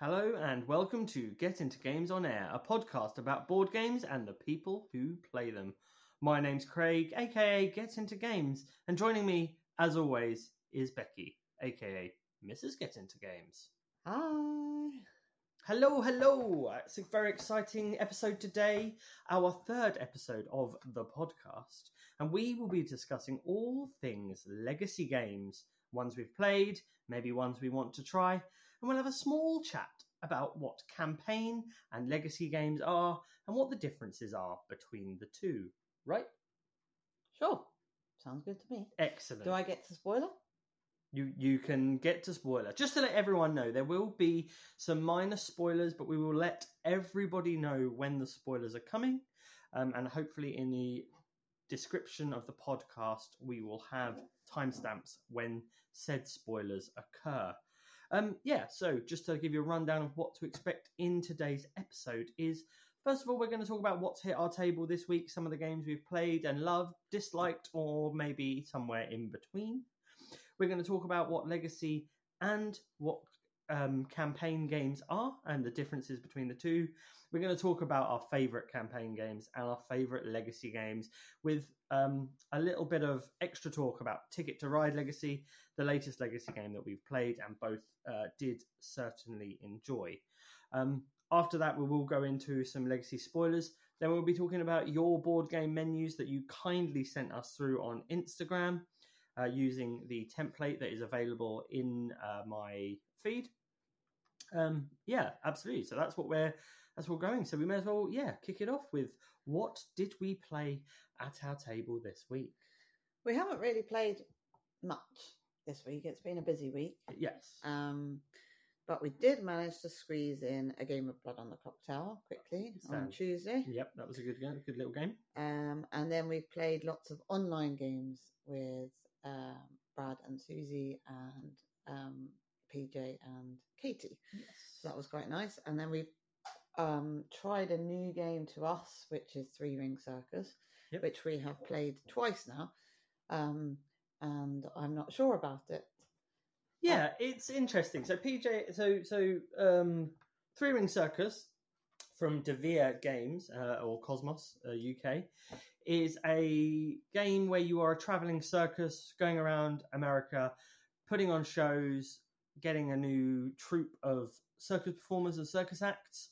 Hello and welcome to Get Into Games on Air, a podcast about board games and the people who play them. My name's Craig, aka Get Into Games, and joining me, as always, is Becky, aka Mrs. Get Into Games. Hi. Hello, hello! It's a very exciting episode today, our third episode of the podcast, and we will be discussing all things legacy games, ones we've played, maybe ones we want to try, and we'll have a small chat about what campaign and legacy games are and what the differences are between the two. Right? Sure. Sounds good to me. Excellent. Do I get to spoiler? you you can get to spoiler. Just to let everyone know, there will be some minor spoilers, but we will let everybody know when the spoilers are coming, um, and hopefully in the description of the podcast we will have timestamps when said spoilers occur. Um, yeah, so just to give you a rundown of what to expect in today's episode is first of all we're going to talk about what's hit our table this week, some of the games we've played and loved, disliked, or maybe somewhere in between. We're going to talk about what legacy and what um, campaign games are and the differences between the two. We're going to talk about our favorite campaign games and our favorite legacy games with um, a little bit of extra talk about Ticket to Ride Legacy, the latest legacy game that we've played and both uh, did certainly enjoy. Um, after that, we will go into some legacy spoilers. Then we'll be talking about your board game menus that you kindly sent us through on Instagram uh, using the template that is available in uh, my feed. Um, yeah, absolutely. So that's what we're that's what we're going. So we may as well, yeah, kick it off with what did we play at our table this week? We haven't really played much this week. It's been a busy week. Yes. Um, but we did manage to squeeze in a game of Blood on the Clock Tower quickly on Tuesday. Yep, that was a good game, a good little game. Um, and then we've played lots of online games with um, Brad and Susie and um, PJ and Katie. Yes. So that was quite nice. And then we've um, tried a new game to us, which is Three Ring Circus, Yep. which we have played twice now. Um, and I'm not sure about it. Yeah, it's interesting. So PJ, so so um, Three Ring Circus from Devir Games uh, or Cosmos uh, UK is a game where you are a traveling circus going around America, putting on shows, getting a new troupe of circus performers and circus acts.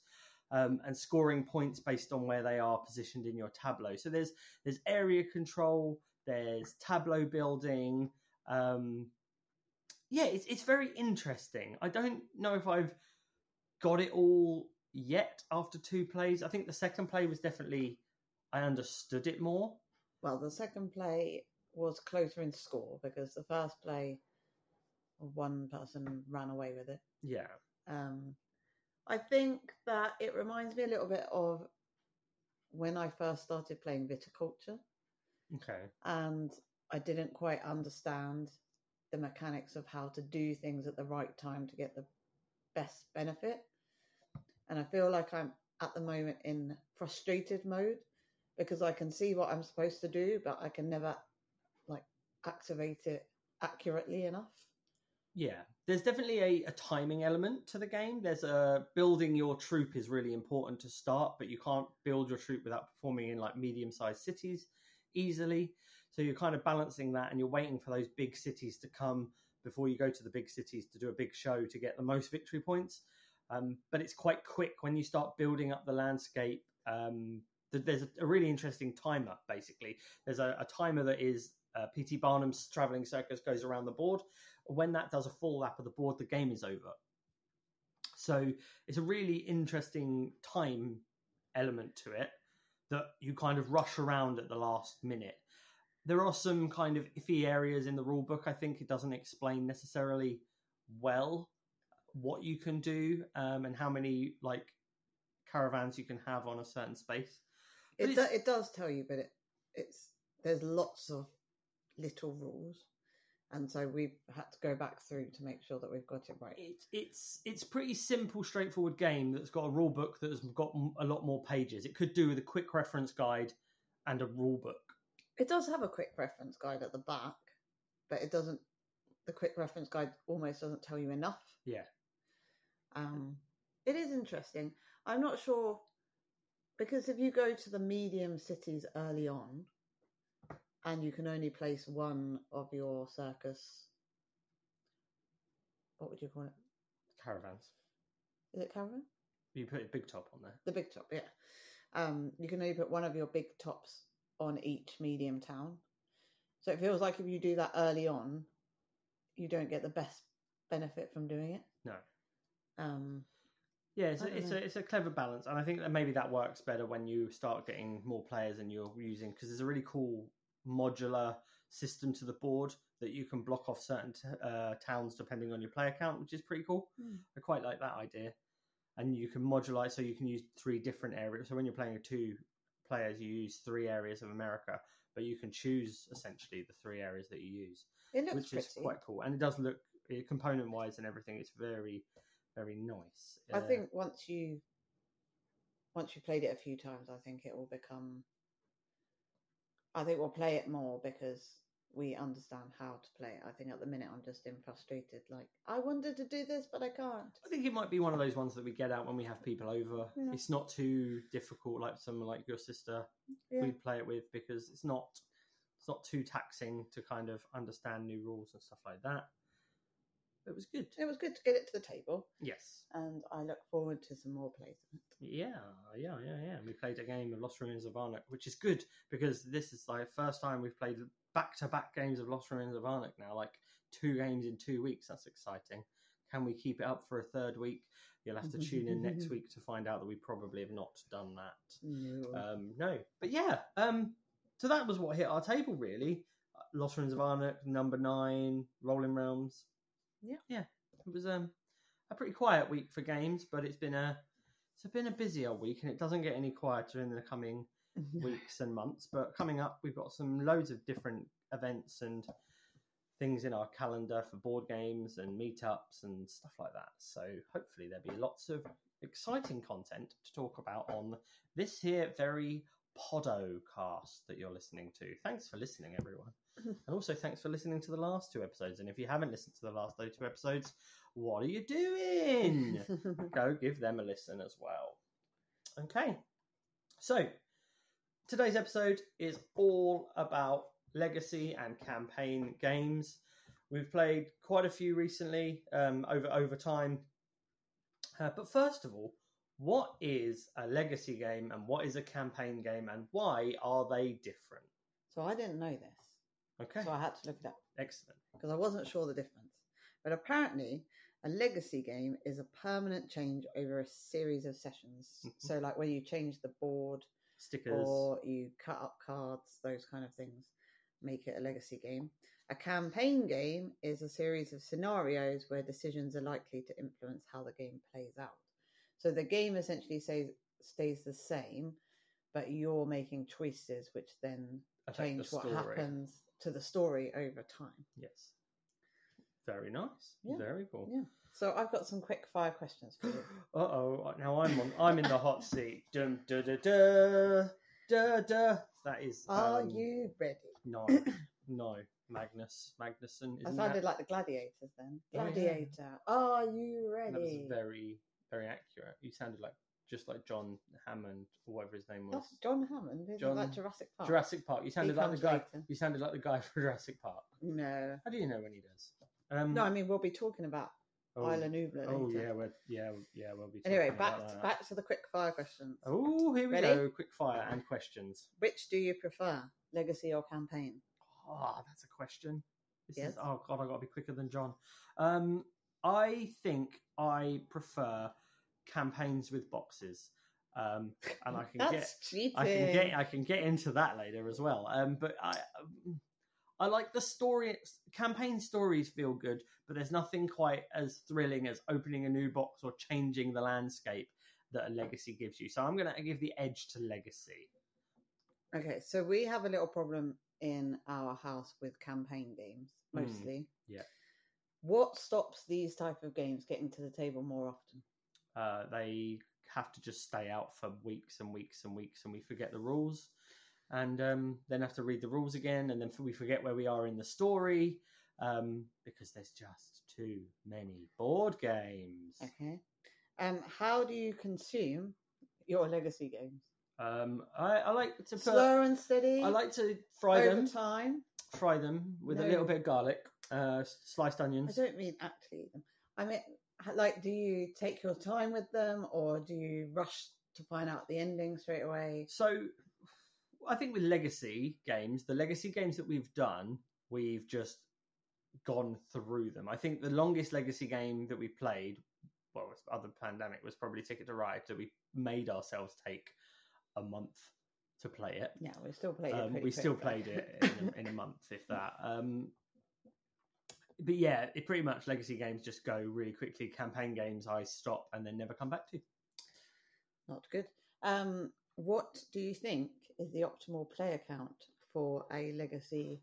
Um, and scoring points based on where they are positioned in your tableau. So there's there's area control, there's tableau building, um, yeah, it's it's very interesting. I don't know if I've got it all yet after two plays. I think the second play was definitely I understood it more. Well, the second play was closer in score because the first play, one person ran away with it. Yeah. Um, I think that it reminds me a little bit of when I first started playing viticulture, Okay. and I didn't quite understand the mechanics of how to do things at the right time to get the best benefit. And I feel like I'm at the moment in frustrated mode because I can see what I'm supposed to do, but I can never like activate it accurately enough. Yeah, there's definitely a, a timing element to the game. There's a building your troop is really important to start, but you can't build your troop without performing in like medium sized cities easily. So you're kind of balancing that and you're waiting for those big cities to come before you go to the big cities to do a big show to get the most victory points. Um, but it's quite quick when you start building up the landscape. Um, th- there's a, a really interesting timer, basically. There's a, a timer that is uh, P.T. Barnum's traveling circus goes around the board. When that does a full lap of the board, the game is over. So it's a really interesting time element to it that you kind of rush around at the last minute. There are some kind of iffy areas in the rule book. I think it doesn't explain necessarily well what you can do um, and how many like caravans you can have on a certain space. It, do, it does tell you, but it, it's there's lots of little rules, and so we've had to go back through to make sure that we've got it right. It's it's it's pretty simple, straightforward game that's got a rule book that has got a lot more pages. It could do with a quick reference guide and a rule book. It does have a quick reference guide at the back, but it doesn't. The quick reference guide almost doesn't tell you enough. Yeah. Um, It is interesting. I'm not sure because if you go to the medium cities early on, and you can only place one of your circus, what would you call it? Caravans. Is it caravan? You put a big top on there. The big top, yeah. Um, you can only put one of your big tops on each medium town. So it feels like if you do that early on, you don't get the best benefit from doing it. No. Um, Yeah, it's a, it's know. a it's a clever balance, and I think that maybe that works better when you start getting more players and you're using because there's a really cool modular system to the board that you can block off certain t- uh, towns depending on your player count, which is pretty cool. Hmm. I quite like that idea, and you can modulate so you can use three different areas. So when you're playing two players, you use three areas of America, but you can choose essentially the three areas that you use it looks which pretty. is quite cool, and it does look component wise and everything. It's very, very nice. I Uh, think once you once you've played it a few times, I think it will become. I think we'll play it more because we understand how to play it. I think at the minute I'm just in frustrated. Like I wanted to do this, but I can't. I think it might be one of those ones that we get out when we have people over. Yeah. It's not too difficult, like someone like your sister Yeah. we play it with, because it's not it's not too taxing to kind of understand new rules and stuff like that. It was good. It was good to get it to the table, Yes. and I look forward to some more plays of it. Yeah, yeah, yeah, yeah. We played a game of Lost Ruins of Arnak, which is good because this is like first time we've played back to back games of Lost Ruins of Arnak now, like two games in two weeks. That's exciting. Can we keep it up for a third week? You'll have to tune in next week to find out that we probably have not done that. No. Um, no, but yeah. Um, so that was what hit our table really. Lost Ruins of Arnak, number nine, Rolling Realms. Yeah. yeah. It was um a pretty quiet week for games, but it's been a it's been a busier week, and it doesn't get any quieter in the coming weeks and months. But coming up, we've got some loads of different events and things in our calendar for board games and meetups and stuff like that. So hopefully there'll be lots of exciting content to talk about on this here very podocast that you're listening to. Thanks for listening, everyone. And also thanks for listening to the last two episodes. And if you haven't listened to the last two episodes, what are you doing? go give them a listen as well. Okay, so today's episode is all about legacy and campaign games. We've played quite a few recently um, over over time, uh, but first of all, what is a legacy game and what is a campaign game and why are they different? so I didn't know this, Okay, so I had to look it up. excellent. because I wasn't sure the difference. But apparently, a legacy game is a permanent change over a series of sessions. So, like where you change the board Stickers. or you cut up cards, those kind of things make it a legacy game. A campaign game is a series of scenarios where decisions are likely to influence how the game plays out. So the game essentially stays stays the same, but you're making choices which then change what story. happens to the story over time. Yes. Very nice. Yeah. Very cool. Yeah. So I've got some quick fire questions for you. Uh oh! Now I'm on. I'm in the hot seat. Dum da da da da da. That is. Are um, you ready? No, no. Magnus Magnusson. I sounded that? like the gladiators then. Oh, yeah. Gladiator. Are you that was ready? very, very accurate. You sounded like just like John Hammond or whatever his name was. That's John Hammond. Isn't John- that Jurassic Park? Jurassic Park. You sounded like the guy. later. You sounded like the guy for Jurassic Park. No. How do you know when he does? Um, No, I mean we'll be talking about oh, Isla Nublar Oh later. yeah, we're, yeah, yeah. We'll be. Anyway, back about to, back to the quick fire questions. Oh, here we Ready? go. Quick fire and questions. Which do you prefer, legacy or campaign? Ah, that's a question. This Yes. is oh god, I got to be quicker than John. Um, I think I prefer campaigns with boxes, um, and I can get cheating. I can get I can get into that later as well. Um, but I I like the story. Campaign stories feel good, but there's nothing quite as thrilling as opening a new box or changing the landscape that a legacy gives you. So I'm going to give the edge to legacy. Okay, so we have a little problem in our house with campaign games Mm, mostly. yeah. What stops these type of games getting to the table more often? Uh, they have to just stay out for weeks and weeks and weeks, and we forget the rules, and um, then have to read the rules again, and then we forget where we are in the story um, because there's just too many board games. Okay. Um, how do you consume your legacy games? Um, I, I like to put. Slow and steady. I like to fry over them. time. Fry them with a little bit of garlic, uh, sliced onions. I don't mean actually eat them. I mean, like, do you take your time with them, or do you rush to find out the ending straight away? So, I think with legacy games, the legacy games that we've done, we've just gone through them. I think the longest legacy game that we played, well, other pandemic, was probably Ticket to Ride. That we made ourselves take a month to play it. Yeah, we still played it. Um, pretty we still quick, though. played it in a, in a month, if that. Um, but yeah, it pretty much legacy games just go really quickly. Campaign games, I stop and then never come back to. Not good. Um, what do you think is the optimal player count for a legacy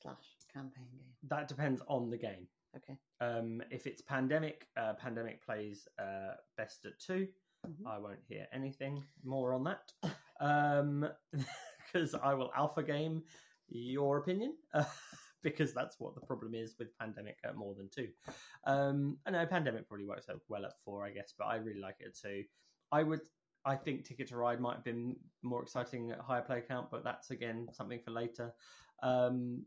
slash campaign game? That depends on the game. Okay. Um, if it's pandemic, uh, pandemic plays uh, best at 2 Mhm. I won't hear anything more on that because I will alpha game your opinion because that's what the problem is with pandemic at more than two. Um, I know pandemic probably works out well at four, I guess, but I really like it at two. I would. I think Ticket to Ride might have been more exciting at higher play count, but that's again something for later. Um,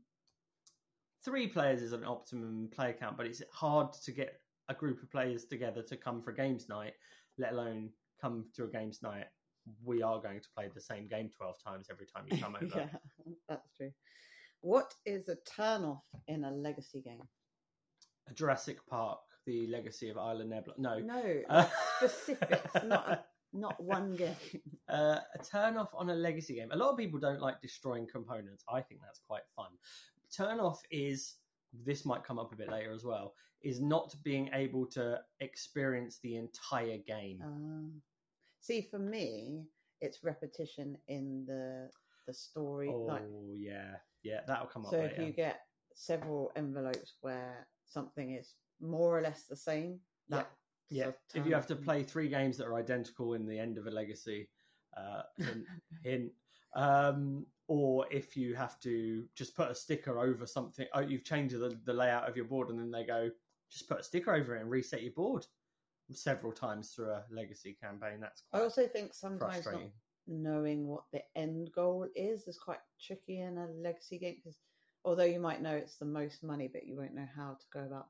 three players is an optimum player count, but it's hard to get a group of players together to come for a games night, let alone come to a games night. We are going to play the same game 12 times every time you come over. yeah, that's true. What is a turn off in a legacy game? A Jurassic Park, the legacy of Isla Nublar. No. No, Uh, specifics, not a, not one game. uh, a turn off on a legacy game. A lot of people don't like destroying components. I think that's quite fun. Turn off is this might come up a bit later as well. Is not being able to experience the entire game. Um, see, for me, it's repetition in the the story. oh like, yeah, yeah, that'll come up so later. if you get several envelopes where something is more or less the same, Yeah, that yeah, if you have to play three games that are identical in the end of a legacy, uh, hint, hint. Um, or if you have to just put a sticker over something, oh, you've changed the, the layout of your board, and then they go, just put a sticker over it and reset your board several times through a legacy campaign. That's I also think sometimes not. Knowing what the end goal is is quite tricky in a legacy game because although you might know it's the most money, but you won't know how to go about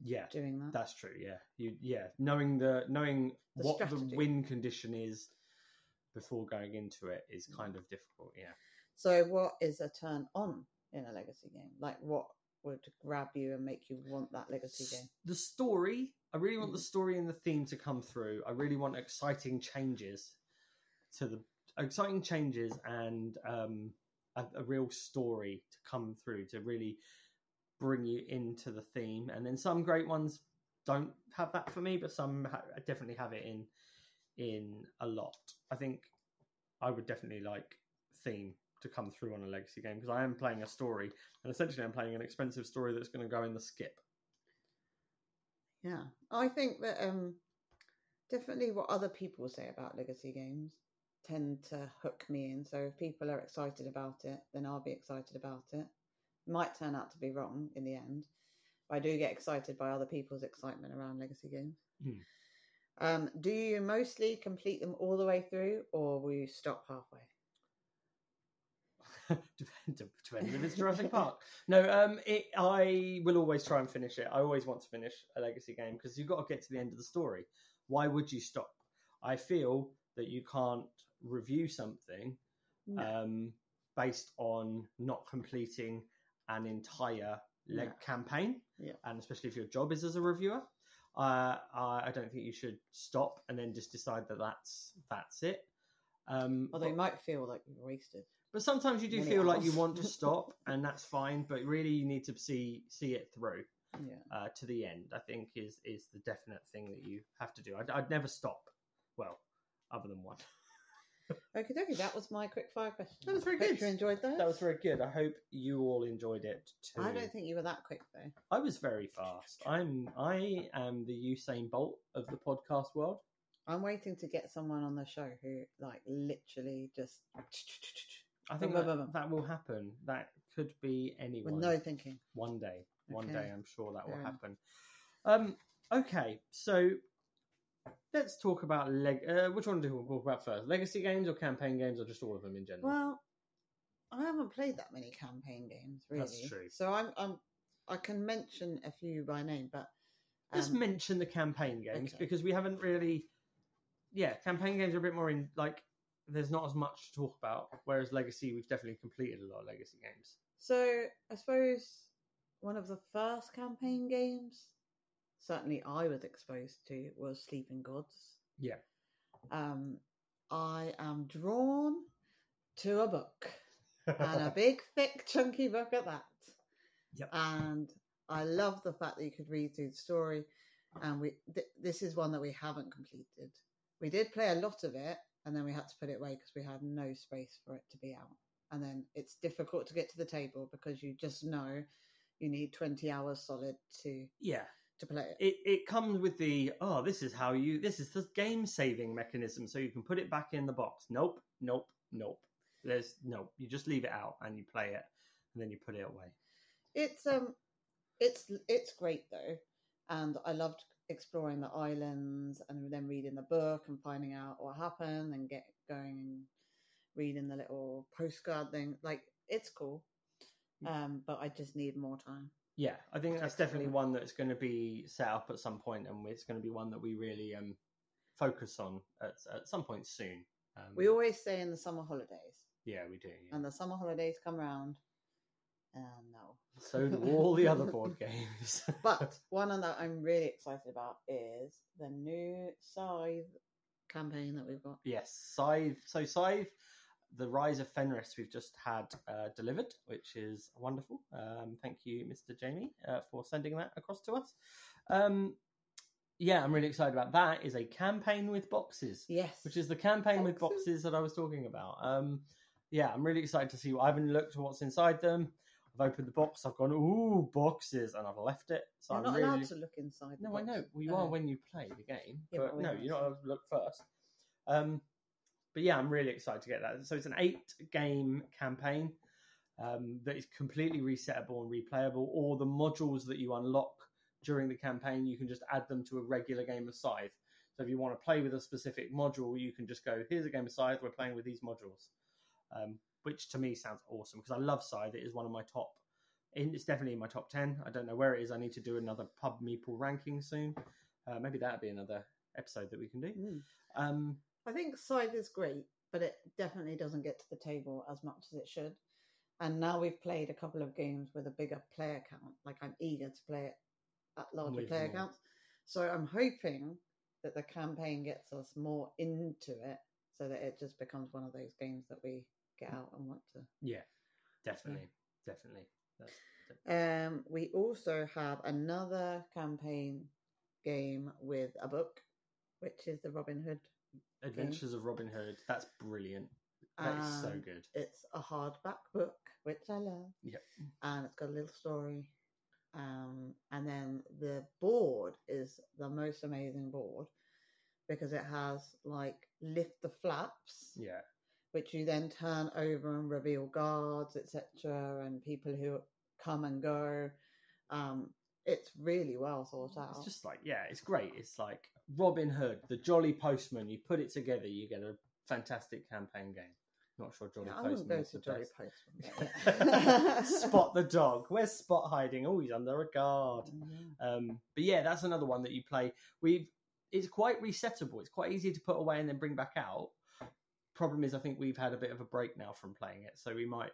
Yeah, doing that. that's true. Yeah, you yeah knowing the knowing The what the win condition is before going into it is Mm. kind of difficult. Yeah. So, what is a turn on in a legacy game? Like, what would grab you and make you want that legacy game? The story, I really want the Mhm. story and the theme to come through. I really want exciting changes to the exciting changes and um, a, a real story to come through to really bring you into the theme. And then some great ones don't have that for me, but some ha- definitely have it in in a lot. I think I would definitely like theme to come through on a legacy game because I am playing a story and essentially I'm playing an expensive story that's going to go in the skip. Yeah, I think that um, definitely what other people say about legacy games tend to hook me in. So, if people are excited about it, then I'll be excited about it. Might turn out to be wrong in the end. But I do get excited by other people's excitement around legacy games. Hmm. Um, do you mostly complete them all the way through, or will you stop halfway? Depends, depends if it's Jurassic Park. No, um, it, I will always try and finish it. I always want to finish a legacy game because you've got to get to the end of the story. Why would you stop? I feel that you can't review something No. um, based on not completing an entire leg No. campaign, Yeah. and especially if your job is as a reviewer. Uh, I, I don't think you should stop and then just decide that that's that's it. Um, Although but- you might feel like you're wasted. but sometimes you do feel like you want to stop, and that's fine. But really, you need to see see it through Yeah. uh, to the end. I think is is the definite thing that you have to do. I'd, I'd never stop. Well, other than one. Okay, okay, that was my quick fire question. That was very Hope good. You enjoyed that. That was very good. I hope you all enjoyed it too. I don't think you were that quick though. I was very fast. I'm I am the Usain Bolt of the podcast world. I'm waiting to get someone on the show who, like, literally just I think that, that will happen. That could be anyone. with no thinking. one day one Okay. day i'm sure that will enough. happen um okay so let's talk about leg. Uh, which one do we talk about first? Legacy games or campaign games, or just all of them in general? Well, I haven't played that many campaign games, really. That's true. So I'm, I'm, I can mention a few by name, but Let's um, mention the campaign games okay. because we haven't really. Yeah, campaign games are a bit more in like. There's not as much to talk about, whereas Legacy, we've definitely completed a lot of Legacy games. So I suppose one of the first campaign games, certainly I was exposed to, was Sleeping Gods. Yeah, Um, I am drawn to a book and a big, thick, chunky book at that. Yep. And I love the fact that you could read through the story. And we th- this is one that we haven't completed. We did play a lot of it, and then we had to put it away because we had no space for it to be out. And then it's difficult to get to the table because you just know you need twenty hours solid to yeah. To play it. It it comes with the oh, this is how you this is the game saving mechanism, so you can put it back in the box. Nope, nope, nope. There's no. You just leave it out and you play it, and then you put it away. It's um, it's it's great though, and I loved exploring the islands and then reading the book and finding out what happened and get going and reading the little postcard thing. Like it's cool, um, but I just need more time. Yeah, I think that's definitely one that's going to be set up at some point, and it's going to be one that we really um focus on at, at some point soon. Um, We always say in the summer holidays, yeah, we do. Yeah. and the summer holidays come round, and no. So do all the other board games. But one that I'm really excited about is the new Scythe campaign that we've got. yes, Scythe. So Scythe, the Rise of Fenris, we've just had uh, delivered, which is wonderful. Um, thank you, Mr. Jamie, uh, for sending that across to us. Um, yeah, I'm really excited about that. Is a campaign with boxes. Yes, which is the campaign with boxes that I was talking about. Um, yeah, I'm really excited to see. I haven't looked at what's inside them. I've opened the box. I've gone, ooh, boxes, and I've left it. So you're I'm not really. allowed to look inside. No, I know. Well, you are when you play the game, Yeah, but but no, you're not allowed to look first. Um, but yeah, I'm really excited to get that. So it's an eight-game campaign um, that is completely resettable and replayable. All the modules that you unlock during the campaign, you can just add them to a regular game of Scythe. So if you want to play with a specific module, you can just go, "Here's a game of Scythe. We're playing with these modules," um, which to me sounds awesome because I love Scythe. It is one of my top. It's definitely in my top ten. I don't know where it is. I need to do another pub meeple ranking soon. Uh, maybe that'd be another episode that we can do. Mm. Um, I think Scythe is great, but it definitely doesn't get to the table as much as it should. And now we've played a couple of games with a bigger player count. Like I'm eager to play it at larger player more. counts. So I'm hoping that the campaign gets us more into it, so that it just becomes one of those games that we get out and want to. yeah, definitely, definitely. That's, Um, we also have another campaign game with a book, which is the Robin Hood. Adventures of Robin Hood. That's brilliant. That is so and good. It's a hardback book, which I love. Yep. And it's got a little story. Um, and then the board is the most amazing board because it has like lift the flaps, Yeah, which you then turn over and reveal guards, etc., and people who come and go. Um, it's really well thought out. it's just like yeah, it's great. It's like Robin Hood, the Jolly Postman. You put it together, you get a fantastic campaign game. Not sure Jolly wouldn't Postman is the Jolly best. Postman. Spot the dog. Where's Spot hiding? Oh, he's under a guard. Um, but yeah, that's another one that you play. We've it's quite resettable. It's quite easy to put away and then bring back out. Problem is, I think we've had a bit of a break now from playing it, so we might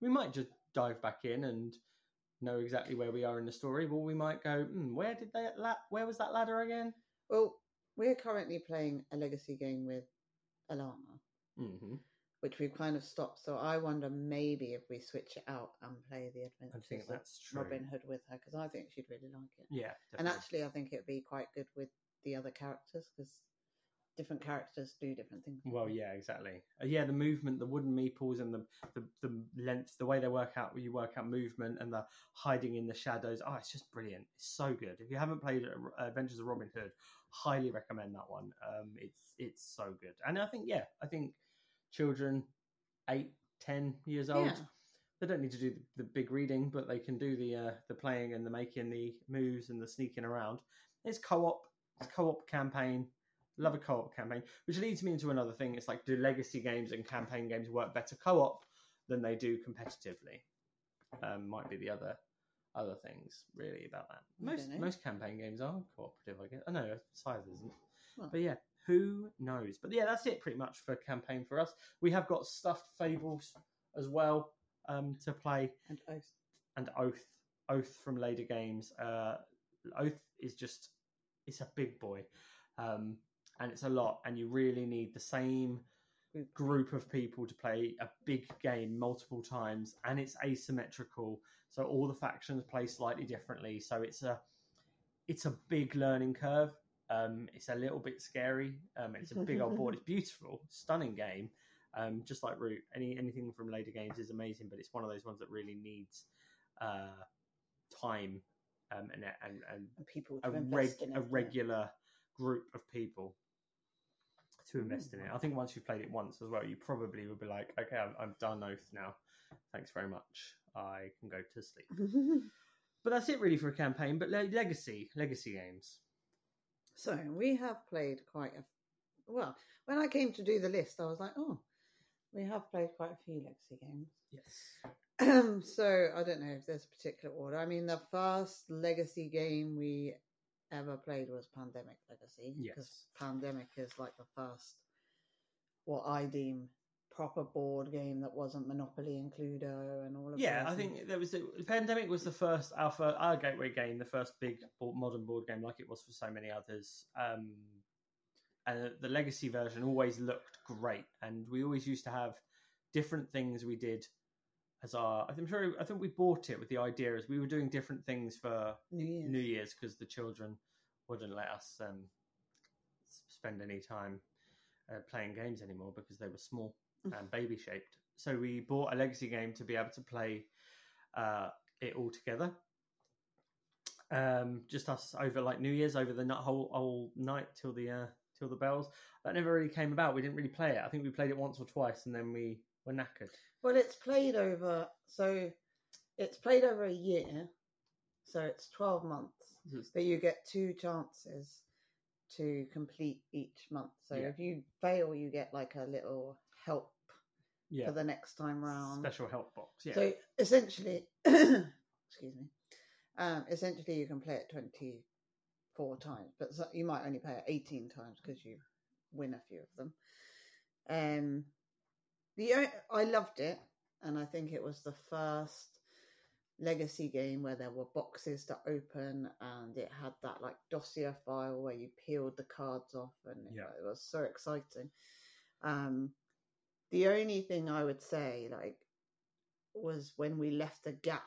we might just dive back in and know exactly where we are in the story. Or we might go, hmm, where did they la- where was that ladder again? Well, we're currently playing a legacy game with Alana, hmm which we've kind of stopped. So I wonder maybe if we switch it out and play the I Adventures think of that's true. Robin Hood with her because I think she'd really like it. Yeah, And actually, I think it'd be quite good with the other characters because different characters do different things. Well, yeah, exactly. Uh, yeah, the movement, the wooden meeples, and the, the the length, the way they work out, where you work out movement, and the hiding in the shadows. Oh, it's just brilliant. It's so good. If you haven't played Adventures of Robin Hood, highly recommend that one. Um, it's it's so good, and I think yeah, I think children eight, ten years old. Yeah. They don't need to do the, the big reading, but they can do the uh, the playing and the making the moves and the sneaking around. It's co-op, it's co-op campaign. Love a co-op campaign, which leads me into another thing. It's like do legacy games and campaign games work better co-op than they do competitively? Um, might be the other other things really about that. Most most campaign games are cooperative, I guess. I know Scythe isn't, Well. but yeah, who knows? But yeah, that's it pretty much for campaign for us. We have got stuffed fables as well um, to play And oath. and Oath. Oath from Leder Games. Uh, Oath is just it's a big boy, um, and it's a lot, and you really need the same. Group of people to play a big game multiple times, and it's asymmetrical, so all the factions play slightly differently. So it's a it's a big learning curve. Um, it's a little bit scary. Um, it's a big old board. It's beautiful, stunning game. Um, just like Root, any anything from Leder Games is amazing, but it's one of those ones that really needs uh, time um, and and and people a reg- invest in it. a regular group of people to hmm. invest in it. I think once you've played it once as well, you probably will be like, okay, I'm, I'm done Oath now. Thanks very much. I can go to sleep. But that's it really for a campaign. But le- legacy, legacy games. so we have played quite a well. When I came to do the list, I was like, oh, we have played quite a few legacy games. Yes. so I don't know if there's a particular order. I mean, the first legacy game we ever played was Pandemic Legacy. Yes. Pandemic is like the first, what I deem proper board game that wasn't Monopoly and Cluedo and all of that. Yeah, I think there was the pandemic was the first our fir- our gateway game, the first big board, modern board game, like it was for so many others. Um, and the legacy version always looked great, and we always used to have different things we did as our. I'm sure I think we bought it with the idea as we were doing different things for New Year's. New Year's because the children wouldn't let us um, spend any time uh, playing games anymore because they were small and baby shaped. So we bought a legacy game to be able to play uh, it all together. Um, just us over like New Year's, over the whole, whole night till the uh, till the bells. That never really came about. We didn't really play it. I think we played it once or twice, and then we were knackered. Well, it's played over, so it's played over a year, so it's 12 months. But you get two chances to complete each month. So Yeah. if you fail, you get like a little help Yeah, for the next time round. special help box. Yeah, So essentially, excuse me, um, essentially you can play it 24 times, but so- you might only play it 18 times because you win a few of them. Um, the o- I loved it, and I think it was the first legacy game where there were boxes to open, and it had that like dossier file where you peeled the cards off, and it, Yeah. it was so exciting. Um, the only thing I would say, like, was when we left a gap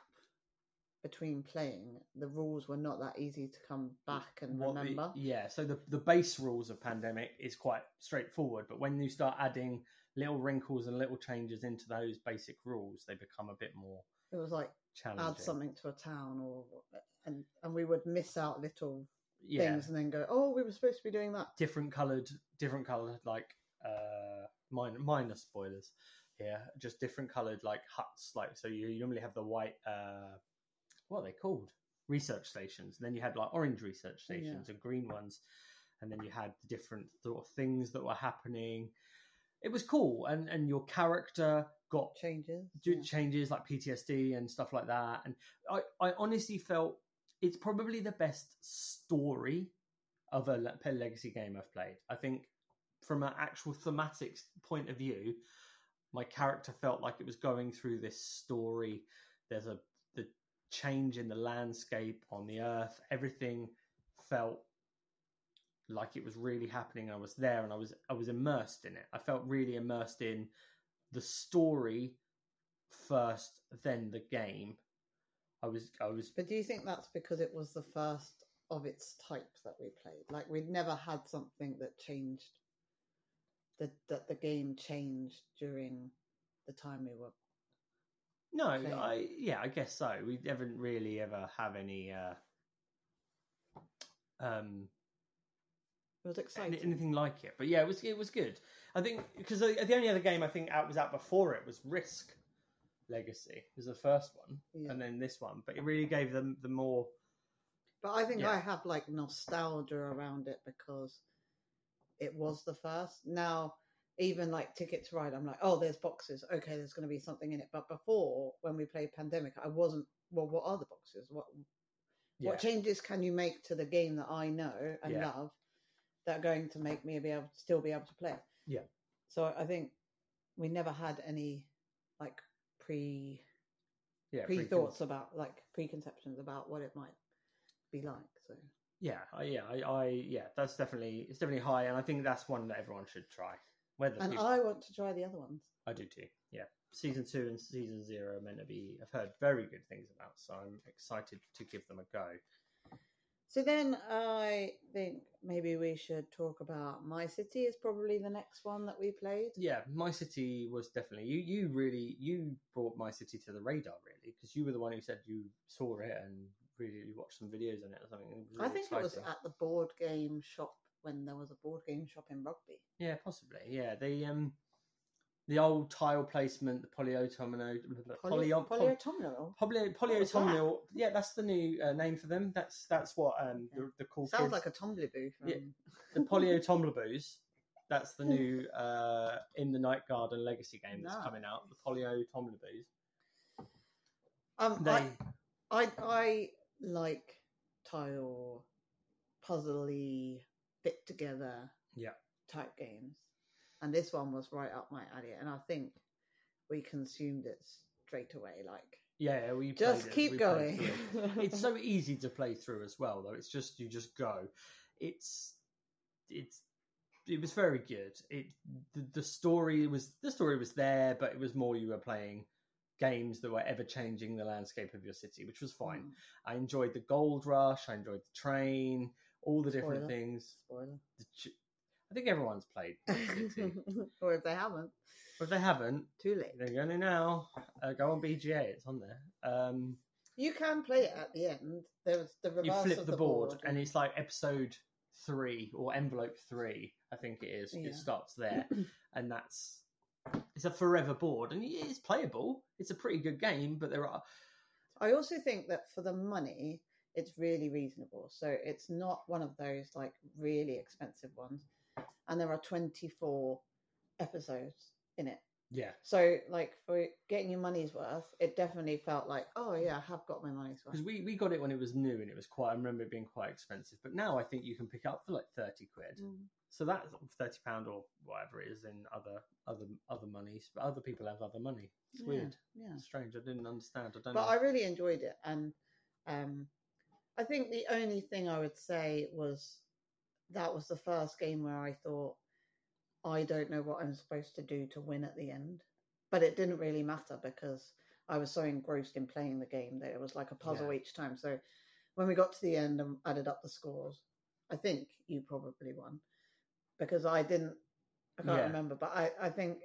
between playing, the rules were not that easy to come back and What the- remember. yeah, so the the base rules of Pandemic is quite straightforward, but when you start adding little wrinkles and little changes into those basic rules, they become a bit more It was like add something to a town, or and and we would miss out little yeah, things and then go, oh, we were supposed to be doing that. different coloured, different coloured like uh minor minor spoilers here, just different coloured like huts. Like so, you normally have the white uh what are they called? Research stations. And then you had like orange research Yeah. stations and green ones, and then you had the different sort of things that were happening. It was cool, and and your character got Changes. yeah. changes like PTSD and stuff like that. And I, I honestly felt it's probably the best story of a le- legacy game I've played. I think from an actual thematic point of view, my character felt like it was going through this story. There's a the change in the landscape on the earth. Everything felt like it was really happening. I was there and I was I was immersed in it. I felt really immersed in the story first, then the game. I was I was But do you think that's because it was the first of its type that we played? Like we'd never had something that changed, that that the game changed during the time we were. no. I yeah, I guess so. We haven't really ever have any uh um It was exciting. anything like it. But yeah, it was it was good. I think because the, the only other game I think out was out before it was Risk Legacy it was the first one, Yeah. and then this one. But it really gave them the more But I think Yeah. I have like nostalgia around it because it was the first. Now, even like Ticket to Ride, I'm like, oh, there's boxes. Okay, there's going to be something in it. But before, when we played Pandemic, I wasn't. Well, what are the boxes? What Yeah. what changes can you make to the game that I know and love that are going to make me be able still be able to play? it? Yeah. So I think we never had any like pre yeah, pre thoughts about like preconceptions about what it might be like. So Yeah, I, yeah, I, I, yeah, that's definitely it's definitely high, and I think that's one that everyone should try. Whether and people- I want to try the other ones. I do too. Yeah, season two and season zero are meant to be. I've heard very good things about, so I'm excited to give them a go. So then I think maybe we should talk about My City is probably the next one that we played. Yeah, My City was definitely you. You really you brought My City to the radar, really, because you were the one who said you saw it and really watched some videos on it or something. It was I really think it was at the board game shop when there was a board game shop in Rugby. Yeah, possibly. Yeah, the um, the old tile placement, the polyotomino, Poly- polyo, poly, Polyautominal. poly, that? polyotomino. Yeah, that's the new uh, name for them. That's that's what um the, the cool Sounds kids, like a Tombliboo from Yeah. the polyotomlaboos. That's the new uh in the Night Garden Legacy game that's coming out. The polyotomlaboos. um They I, I I like tile puzzly fit together Yeah. type games. And this one was right up my alley and I think we consumed it straight away like yeah we just keep we going. it. it's so easy to play through as well though. It's just you just go. It's it's it was very good. It the, the story was the story was there but it was more you were playing games that were ever changing the landscape of your city which was fine. Mm, i enjoyed the gold rush i enjoyed the train all the different things. Spoiler. The think everyone's played or if they haven't, but if they haven't too late. they're going to now uh, go on bga it's on there um You can play it at the end. There's the reverse you flip of the, the board, and it's like episode three or envelope three i think it is Yeah. it starts there and that's it's a forever board and it's playable it's a pretty good game but there are I also think that for the money, it's really reasonable. So it's not one of those like really expensive ones. And there are 24 episodes in it. yeah So like for getting your money's worth, it definitely felt like, oh yeah, I have got my money's worth. because we, we got it when it was new and it was quite i remember it being quite expensive but now i think you can pick it up for like 30 quid Mm. so that's 30 pound or whatever it is in other other other monies but other people have other money it's Yeah, weird Yeah. it's strange i didn't understand i don't But know I really enjoyed it. And um, I think the only thing I would say was that was the first game where I thought, I don't know what I'm supposed to do to win at the end. But it didn't really matter because I was so engrossed in playing the game that it was like a puzzle Yeah. each time. So when we got to the end and added up the scores, I think you probably won because I didn't. I can't Yeah. remember, but I, I think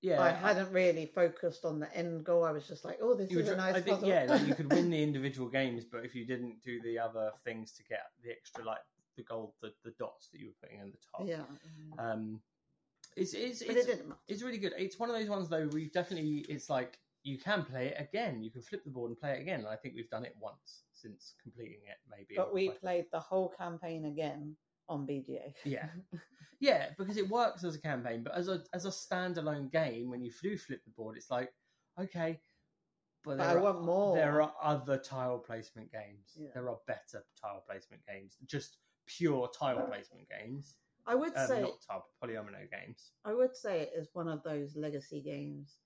yeah I hadn't really focused on the end goal. I was just like, "Oh, this is would, a nice I think, puzzle." yeah, like you could win the individual games, but if you didn't do the other things to get the extra, like the gold, the, the dots that you were putting in the top, yeah. um, it's it's But it's, it didn't it's really good. It's one of those ones though. We definitely, it's like you can play it again. You can flip the board and play it again. And I think we've done it once since completing it, maybe. But we like- played the whole campaign again on BGA. Yeah. Yeah, because it works as a campaign, but as a as a standalone game, when you do flip the board, it's like okay, but, But there I are, want more. There are other tile placement games. Yeah. There are better tile placement games, just pure tile placement games. I would Um, say not tile polyomino games. I would say it is one of those legacy games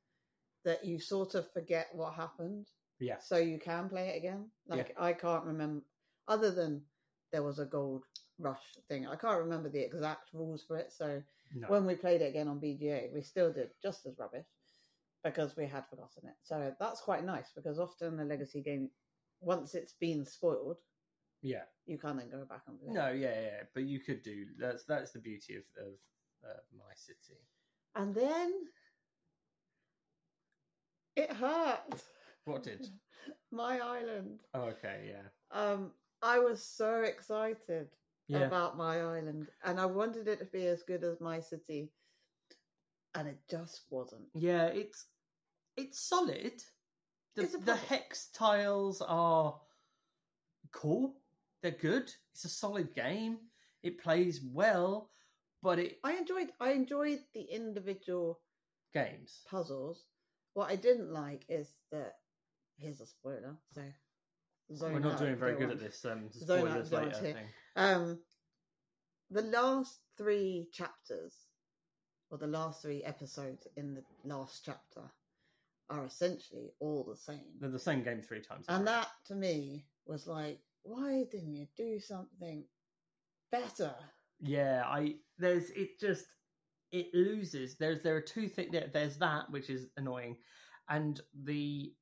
that you sort of forget what happened, Yeah, so you can play it again. Like I can't remember, other than there was a gold rush thing. I can't remember the exact rules for it. So no, when we played it again on BGA, we still did just as rubbish because we had forgotten it. So that's quite nice because often a legacy game, once it's been spoiled, yeah, you can't then go back and play. it. no, yeah, yeah. But you could do that's that's the beauty of of uh, my city. And then it hurt. What did? My island. Oh, okay, yeah, Um, I was so excited yeah. about my island, and I wanted it to be as good as my city, and it just wasn't. Yeah, it's it's solid. The, It's the hex tiles are cool. They're good. It's a solid game. It plays well, but it I enjoyed I enjoyed the individual games. puzzles. What I didn't like is that here's a spoiler. So We're not out doing very good want. at this. Um, Zone out spoilers want later thing. Um, the last three chapters, or the last three episodes in the last chapter, are essentially all the same. They're the same game three times. And that to me was like, why didn't you do something better? Yeah, I there's it just it loses. There's there are two things. There, there's that which is annoying, and the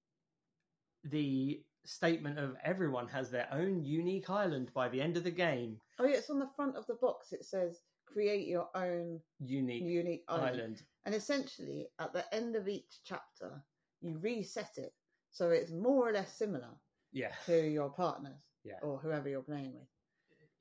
the statement of everyone has their own unique island by the end of the game. Oh yeah, it's on the front of the box. It says create your own Unique, unique island. island. And essentially, at the end of each chapter, you reset it so it's more or less similar Yeah, to your partners Yeah. or whoever you're playing with.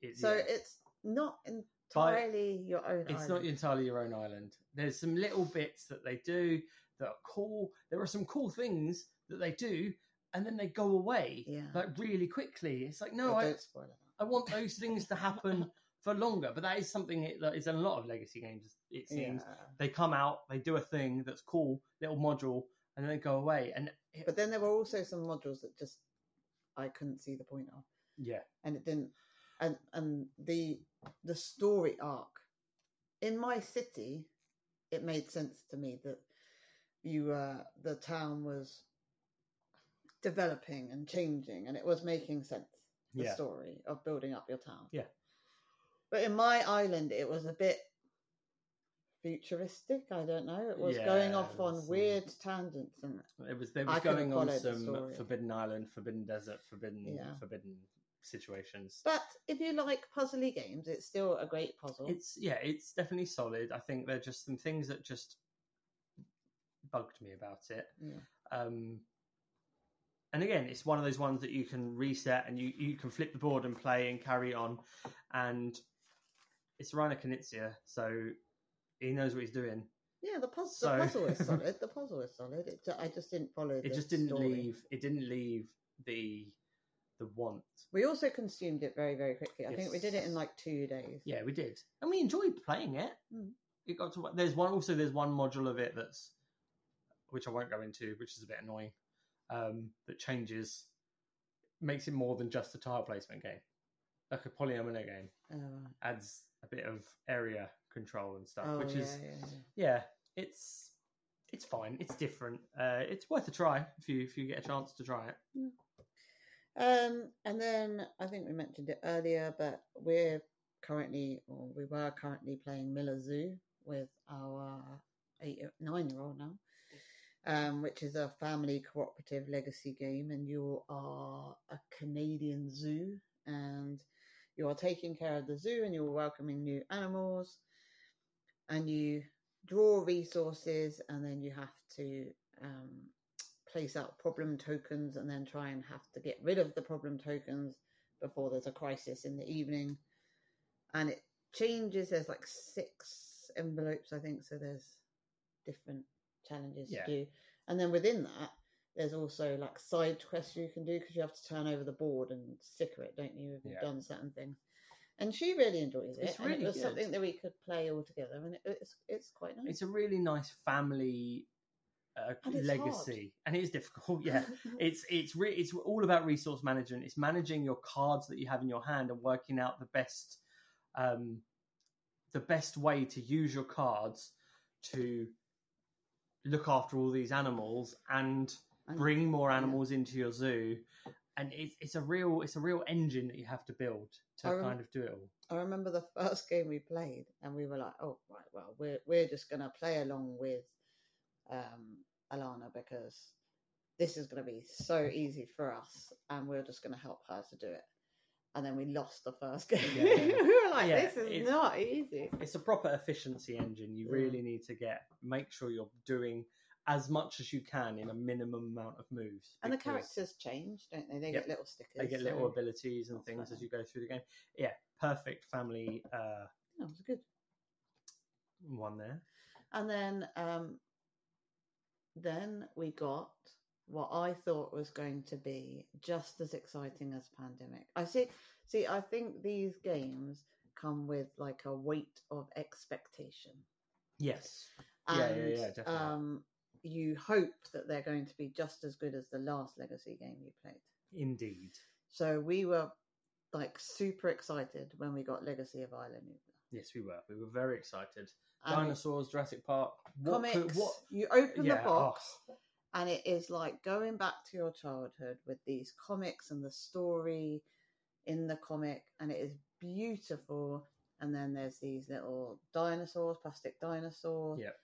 it- So yeah. it's not entirely your own it's island. not entirely your own island. There's some little bits that they do that are cool. There are some cool things that they do, and then they go away Yeah. like really quickly. It's like no, But I, don't spoil it. I want those things to happen for longer. But that is something that is in a lot of legacy games. It seems Yeah. they come out, they do a thing that's cool, little module, and then they go away. And it, But then there were also some modules that just I couldn't see the point of, yeah, and it didn't. And and the the story arc in my city, it made sense to me that you uh the town was developing and changing, and it was making sense. The yeah, story of building up your town. Yeah. But in my island, it was a bit futuristic. I don't know. It was going off on weird tangents, and it was. They was going on some. Forbidden Island, Forbidden Desert, Forbidden, Yeah. Forbidden situations. But if you like puzzly games, it's still a great puzzle. It's yeah, it's definitely solid. I think there are just some things that just bugged me about it. Yeah. Um, and again, it's one of those ones that you can reset and you, you can flip the board and play and carry on. And it's Rainer Knizia, so he knows what he's doing. Yeah, the, puz- So- the puzzle is solid. The puzzle is solid. It, I just didn't follow. It just didn't story. leave. It didn't leave the the want. We also consumed it very, very quickly. I think we did it in like two days. Yeah, we did, and we enjoyed playing it. Mm. It got to. There's one also. There's one module of it that's, which I won't go into, which is a bit annoying. Um, that changes, makes it more than just a tile placement game, like a polyomino game. Oh. Adds a bit of area control and stuff, Oh, which yeah, is yeah, yeah. it's it's fine. It's different. Uh, it's worth a try if you if you get a chance to try it. Um, and then I think we mentioned it earlier, but we're currently, or we were currently playing Miller Zoo with our eight, nine year old now, um, which is a family cooperative legacy game, and you are a Canadian zoo, and you are taking care of the zoo, and you're welcoming new animals, and you draw resources, and then you have to um, place out problem tokens and then try and have to get rid of the problem tokens before there's a crisis in the evening. And it changes. There's like six envelopes, I think. So there's different challenges Yeah. to do. And then within that, there's also like side quests you can do because you have to turn over the board and sticker it, don't you, if you've Yeah. done certain things. And she really enjoys it. It's and really it was good. something that we could play all together, and it, it's it's quite nice. It's a really nice family uh, And it's legacy, and it is difficult. Yeah, it's it's re- it's all about resource management. It's managing your cards that you have in your hand and working out the best um, the best way to use your cards to look after all these animals and And- bring more animals into your zoo. And it's it's a real it's a real engine that you have to build to rem- kind of do it all. I remember the first game we played, and we were like, "Oh, right, well, we're we're just gonna play along with um, Alana because this is gonna be so easy for us, and we're just gonna help her to do it." And then we lost the first game. Yeah, we were like, Yeah, "This is not easy." it's a proper efficiency engine. You really need to get make sure you're doing as much as you can in a minimum amount of moves. And the characters change, don't they? They Yep. get little stickers. they get little abilities and things as you go through the game. Yeah, perfect family uh, Yeah, it was good. one there. And then um, then we got what I thought was going to be just as exciting as Pandemic. I see. See, I think these games come with like a weight of expectation. Yes. Yeah, yeah, yeah, definitely. um, you hope that they're going to be just as good as the last Legacy game you played. Indeed. So we were like super excited when we got Legacy of Isla Nublar. Yes, we were. We were very excited. And Dinosaurs, Jurassic Park. What comics, could, what? you open Yeah, the oh. box and it is like going back to your childhood with these comics and the story in the comic and it is beautiful and then there's these little dinosaurs plastic dinosaurs Yep.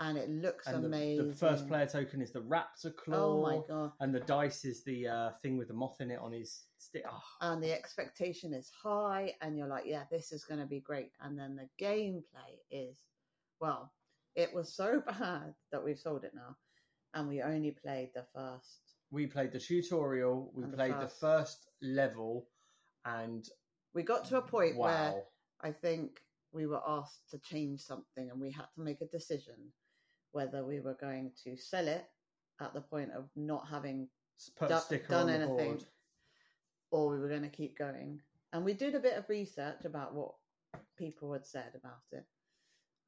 And it looks And amazing the first player token is the raptor claw. oh my god And the dice is the uh, thing with the moth in it on his stick. Oh, and the expectation is high and you're like yeah this is going to be great and then the gameplay is well it was so bad that we've sold it now and we only played the first we played the tutorial. We the played the first. first level, and we got to a point wow. where I think we were asked to change something and we had to make a decision whether we were going to sell it at the point of not having Put do- done anything board. or we were going to keep going. And we did a bit of research about what people had said about it.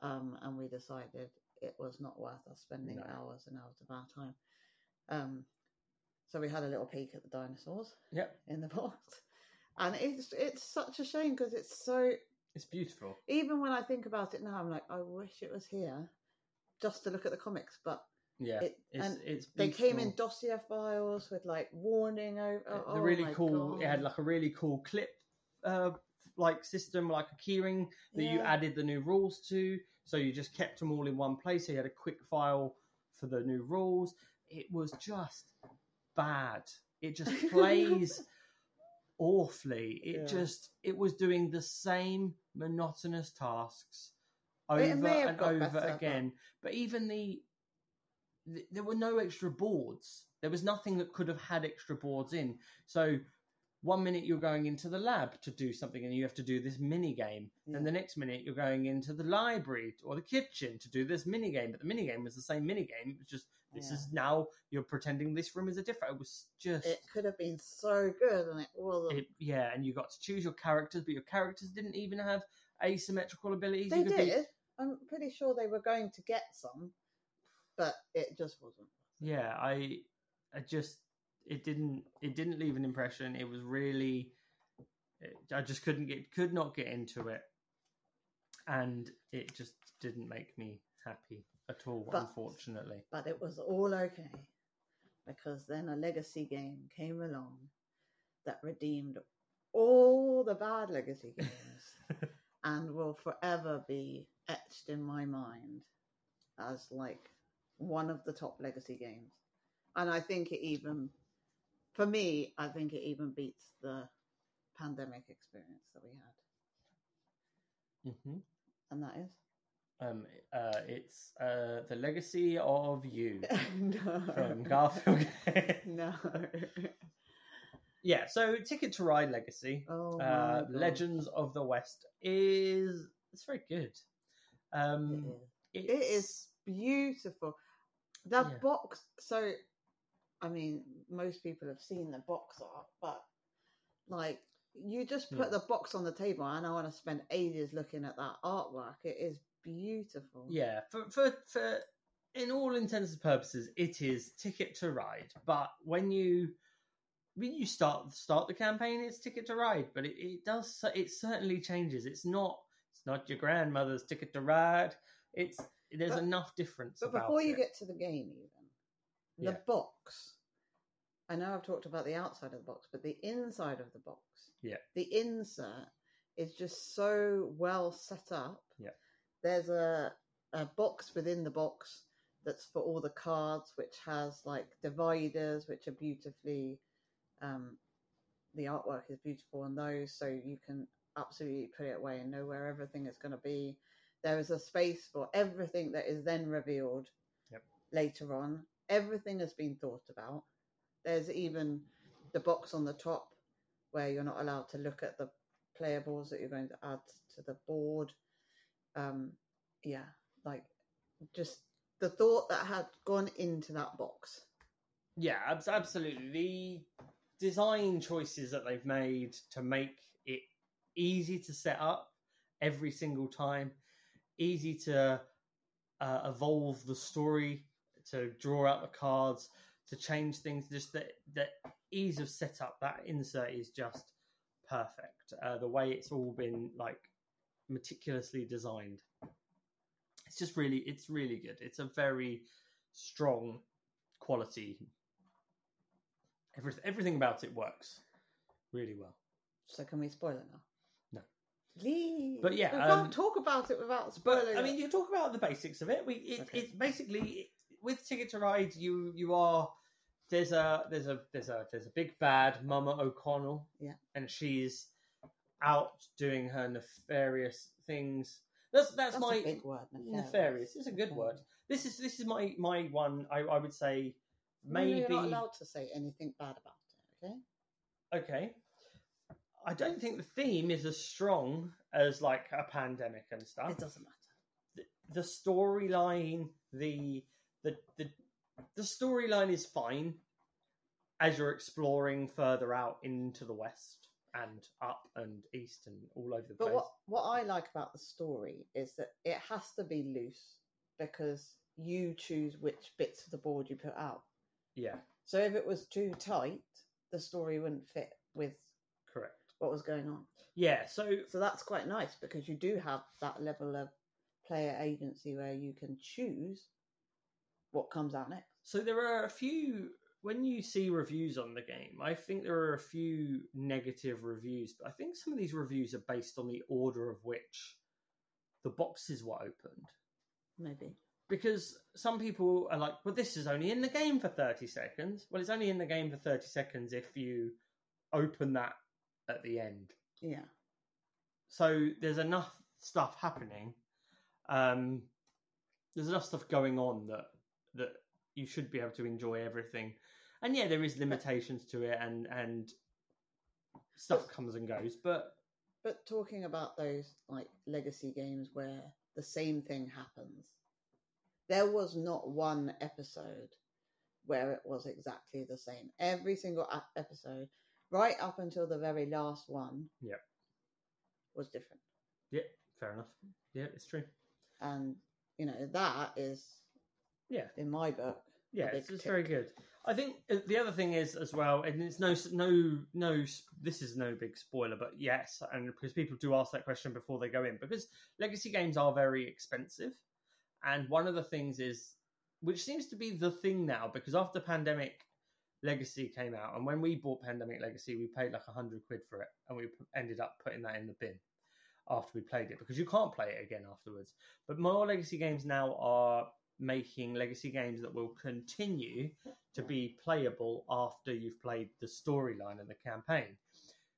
Um, and we decided it was not worth us spending No. hours and hours of our time. Um, so we had a little peek at the dinosaurs Yep, in the box. And it's it's such a shame because it's so it's beautiful. even when I think about it now, I'm like, I wish it was here just to look at the comics. But Yeah, it, it's and it's they came in dossier files with like warning over. Oh, the really cool. It had like a really cool clip, uh, like system, like a keyring that you added the new rules to. So you just kept them all in one place. So you had a quick file for the new rules. It was just bad. It just plays awfully. It Yeah. just it was doing the same monotonous tasks over It may have and over better, again. But even the, th there were no extra boards. There was nothing that could have had extra boards in. So one minute you're going into the lab to do something and you have to do this mini game Yeah. and the next minute you're going into the library or the kitchen to do this mini game but the mini game was the same mini game it was just this Yeah. is now you're pretending this room is a different it was just It could have been so good, and it wasn't. it, yeah, and you got to choose your characters, but your characters didn't even have asymmetrical abilities. they You could be- did. I'm pretty sure they were going to get some, but it just wasn't. yeah, I, I just, it didn't, it didn't leave an impression. It was really, it, I just couldn't get, could not get into it, and it just didn't make me happy at all. But- unfortunately, But it was all okay because then a legacy game came along that redeemed all the bad legacy games and will forever be etched in my mind as like one of the top legacy games. And I think it even, for me, I think it even beats the pandemic experience that we had. Mm-hmm. And that is? um, uh, it's uh, the legacy of you no. from Garfield. no. yeah, so Ticket to Ride Legacy. Oh, uh, Legends of the West is it's very good. Um, it's, It is beautiful. The Yeah. box. So, I mean, most people have seen the box art, but like, you just put Yeah. the box on the table, and I want to spend ages looking at that artwork. It is beautiful. yeah for for for in all intents and purposes, it is Ticket to Ride. But when you when you start start the campaign, it's Ticket to Ride. But it, it does it certainly changes. It's not it's not your grandmother's Ticket to Ride. It's there's But- enough difference. But before you it. get to the game, even the Yeah. box. I know I've talked about the outside of the box, but the inside of the box, Yeah. the insert is just so well set up. Yeah. There's a a box within the box that's for all the cards, which has like dividers, which are beautifully. Um, the artwork is beautiful on those, so you can absolutely put it away and know where everything is going to be. There is a space for everything that is then revealed Yep. later on. Everything has been thought about. There's even the box on the top where you're not allowed to look at the playables that you're going to add to the board. Um, yeah, like just the thought that had gone into that box. Yeah, abs- absolutely. The design choices that they've made to make it easy to set up every single time. Easy to uh, evolve the story, to draw out the cards, to change things. Just the, the ease of setup, that insert is just perfect. Uh, the way it's all been like meticulously designed. It's just really, it's really good. It's a very strong quality. Everything about it works really well. So can we spoil it now? No. Leave. But yeah, we um, can't talk about it without But. I mean, you talk about the basics of it. We it, Okay. it's basically with Ticket to Ride. You you are there's a there's a there's a there's a big bad Mama O'Connell. Yeah. and she's out doing her nefarious things. That's that's, That's my a big word. nefarious. It's a good word. This is this is my my one. I I would say maybe you're not allowed to say anything bad about it. Okay. okay. I don't think the theme is as strong as like a pandemic and stuff. It doesn't matter. the, the storyline, the the the the storyline is fine as you're exploring further out into the west and up and east and all over the But place. what what I like about the story is that it has to be loose because you choose which bits of the board you put out. Yeah, So if it was too tight, the story wouldn't fit with. What was going on. Yeah, so So that's quite nice because you do have that level of player agency where you can choose what comes out next. so there are a few when you see reviews on the game, I think there are a few negative reviews, but I think some of these reviews are based on the order of which the boxes were opened. Maybe. because some people are like, well, this is only in the game for 30 seconds. Well, it's only in the game for 30 seconds if you open that at the end. Yeah. So there's enough stuff happening. Um, there's enough stuff going on that that you should be able to enjoy everything. And yeah, there is limitations to it, and and stuff comes and goes. But But talking about those like legacy games where the same thing happens, there was not one episode where it was exactly the same. Every single episode, right up until the very last one, Yep. was different. yeah, fair enough. Yeah, it's true. And you know that is, Yeah. in my book, Yeah, it's, it's very good. I think uh, the other thing is as well, and it's no no no. This is no big spoiler, but yes, and because people do ask that question before they go in, because legacy games are very expensive, and one of the things is, which seems to be the thing now, because after pandemic, Legacy came out, and when we bought Pandemic Legacy, we paid like a hundred quid for it, and we ended up putting that in the bin after we played it because you can't play it again afterwards. But more legacy games now are making legacy games that will continue to be playable after you've played the storyline and the campaign,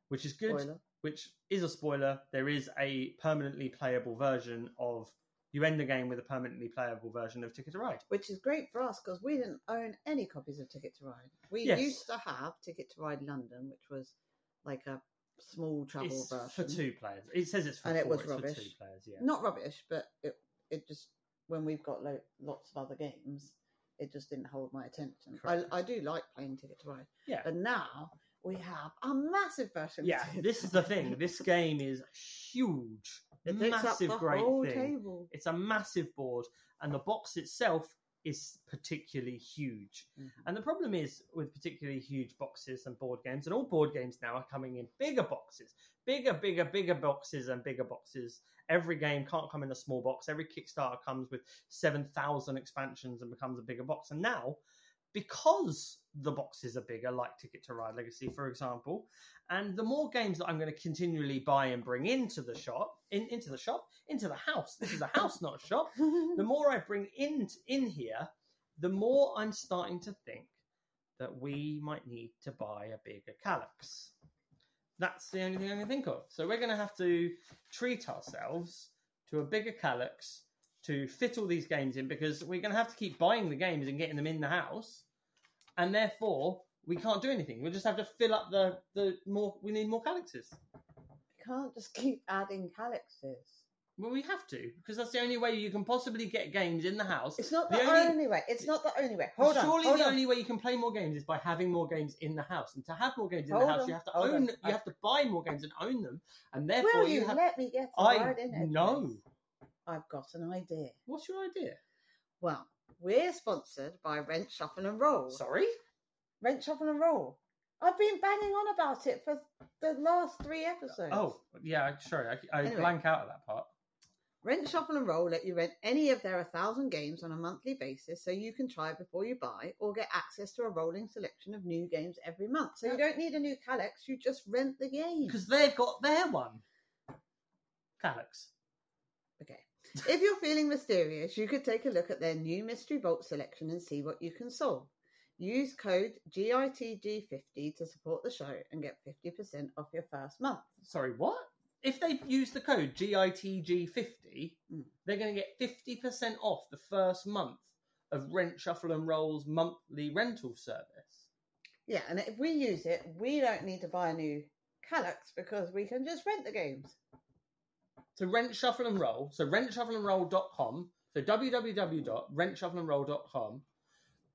which is good. Spoiler. Which is a spoiler. There is a permanently playable version of. You end the game with a permanently playable version of Ticket to Ride. Which is great for us because we didn't own any copies of Ticket to Ride. We Yes. used to have Ticket to Ride London, which was like a small travel It's version. for two players. It says it's for And it was it's rubbish. players. Yeah. Not rubbish, but it it just when we've got lo- lots of other games, it just didn't hold my attention. I, I do like playing Ticket to Ride, Yeah. but now we have a massive version. Yeah, this is the thing. This game is huge, it takes massive, great whole thing. table. It's a massive board, and the box itself is particularly huge. Mhm. And the problem is with particularly huge boxes and board games, and all board games now are coming in bigger boxes, bigger, bigger, bigger boxes and bigger boxes. Every game can't come in a small box. Every Kickstarter comes with 7,000 expansions and becomes a bigger box. And now, because the boxes are bigger, like Ticket to Ride Legacy, for example, and the more games that I'm going to continually buy and bring into the shop, in, into the shop, into the house. This is a house, not a shop the more I bring in in here, the more I'm starting to think that we might need to buy a bigger Kallax. That's the only thing I can think of. So we're going to have to treat ourselves to a bigger Kallax to fit all these games in because we're going to have to keep buying the games and getting them in the house, and therefore we can't do anything. We'll just have to fill up the the more. We need more Kallaxes. We can't just keep adding Kallaxes. Well, we have to because that's the only way you can possibly get games in the house. It's not The the, only- only, way. It's not the only way. Hold on. Surely hold the on. only way you can play more games is by having more games in the house. And to have more games in Hold the house, on, you have to hold own. You have to buy more games and own them. And therefore, Will you, have. To let me get a I word in edgewise? I've got an idea. What's your idea? Well, we're sponsored by Rent Shuffle and Roll. Sorry. Rent Shuffle and Roll. I've been banging on about it for the last three episodes. Oh, yeah. Sorry, I, I Anyway. blank out of that part. Rent Shuffle and Roll let you rent any of their 1,000 games on a monthly basis so you can try before you buy or get access to a rolling selection of new games every month. So you don't need a new Kallax, you just rent the game. Because they've got their one. Kallax. Okay. If you're feeling mysterious, you could take a look at their new Mystery Vault selection and see what you can solve. Use code GITG50 to support the show and get 50% off your first month. Sorry, what? If they use the code GITG50, Mm. they're going to get 50% off the first month of Rent Shuffle and Roll's monthly rental service. Yeah, and if we use it, we don't need to buy a new Kallax because we can just rent the games. So Rent Shuffle and Roll, so rentshuffleandroll.com, so www.rentshuffleandroll.com.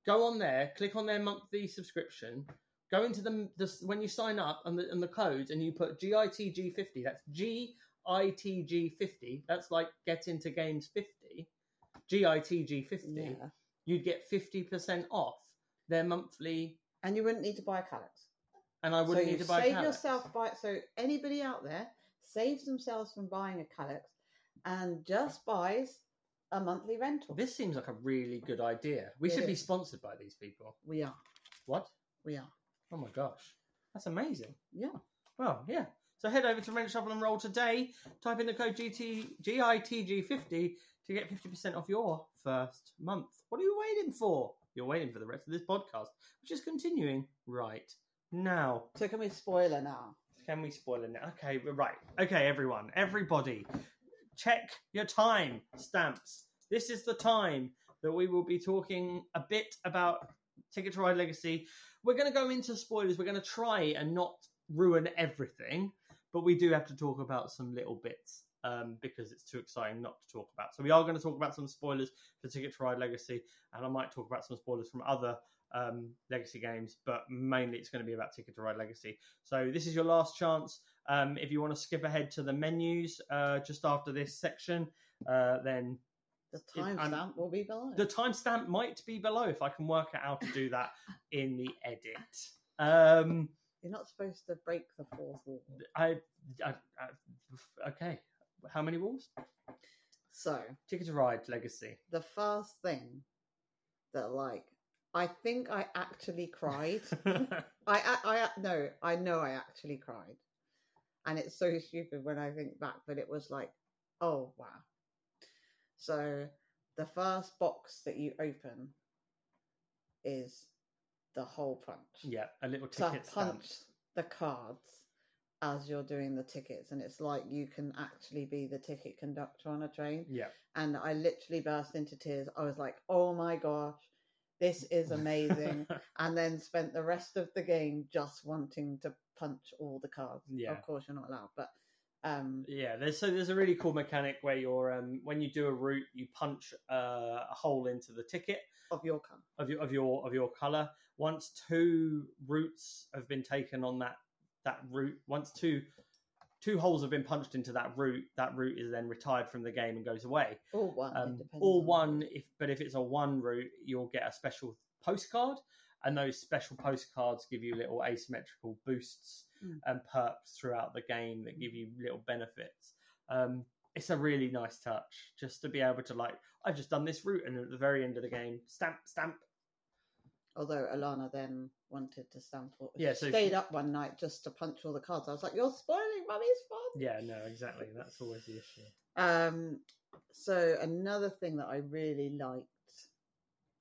Go on there, click on their monthly subscription, go into the, the when you sign up and the, and the codes and you put GITG50, that's GITG50, that's like get into games 50, GITG50, Yeah. you'd get 50% off their monthly, And you wouldn't need to buy a Kallax. and I wouldn't so need to buy save Kallax. yourself by so anybody out there saves themselves from buying a Kallax and just buys a monthly rental. This seems like a really good idea. We It should be sponsored by these people. We are. What? We are. Oh my gosh, that's amazing. Yeah. Well, yeah. So head over to Rent Shuffle and Roll today. Type in the code GT, GITG50 to get 50% off your first month. What are you waiting for? You're waiting for the rest of this podcast, which is continuing right now. So can we spoiler now? Can we spoil it? Okay, right. Okay, everyone, everybody, check your time stamps. This is the time that we will be talking a bit about Ticket to Ride Legacy. We're going to go into spoilers. We're going to try and not ruin everything, but we do have to talk about some little bits um, because it's too exciting not to talk about. So we are going to talk about some spoilers for Ticket to Ride Legacy, and I might talk about some spoilers from other um, Legacy games, but mainly it's going to be about Ticket to Ride Legacy. So this is your last chance. Um, if you want to skip ahead to the menus uh, just after this section, uh, then The I'm- timestamp will be below. the timestamp might be below if I can work out how to do that in the edit. Um, You're not supposed to break the fourth wall. I, I, I, okay. How many walls? So Ticket to Ride Legacy. the first thing that like I think I actually cried. I, I, I no, I know I actually cried, and it's so stupid when I think back. But it was like, oh wow. So the first box that you open is the hole punch. yeah, a little ticket punch stamp. the cards as you're doing the tickets, and it's like you can actually be the ticket conductor on a train. Yeah. And I literally burst into tears. I was like, oh my gosh, this is amazing and then spent the rest of the game just wanting to punch all the cards. Yeah. Of course, you're not allowed, but um, Yeah, there's so there's a really cool mechanic where you're um when you do a route, you punch uh, a hole into the ticket of your color. of your of your of your color. Once two routes have been taken on that that route, once two two holes have been punched into that route, that route is then retired from the game and goes away. Or one. Um, or on- one, if but if it's a one route, you'll get a special postcard, and those special postcards give you little asymmetrical boosts Mm. and perks throughout the game that give you little benefits. Um, it's a really nice touch just to be able to like, I've just done this route, and at the very end of the game, stamp, stamp. Although Alana then wanted to stand for Yeah, so stayed she- up one night just to punch all the cards. I was like, You're spoiling mummy's fun. Yeah, no, exactly. That's always the issue. Um, so another thing that I really liked,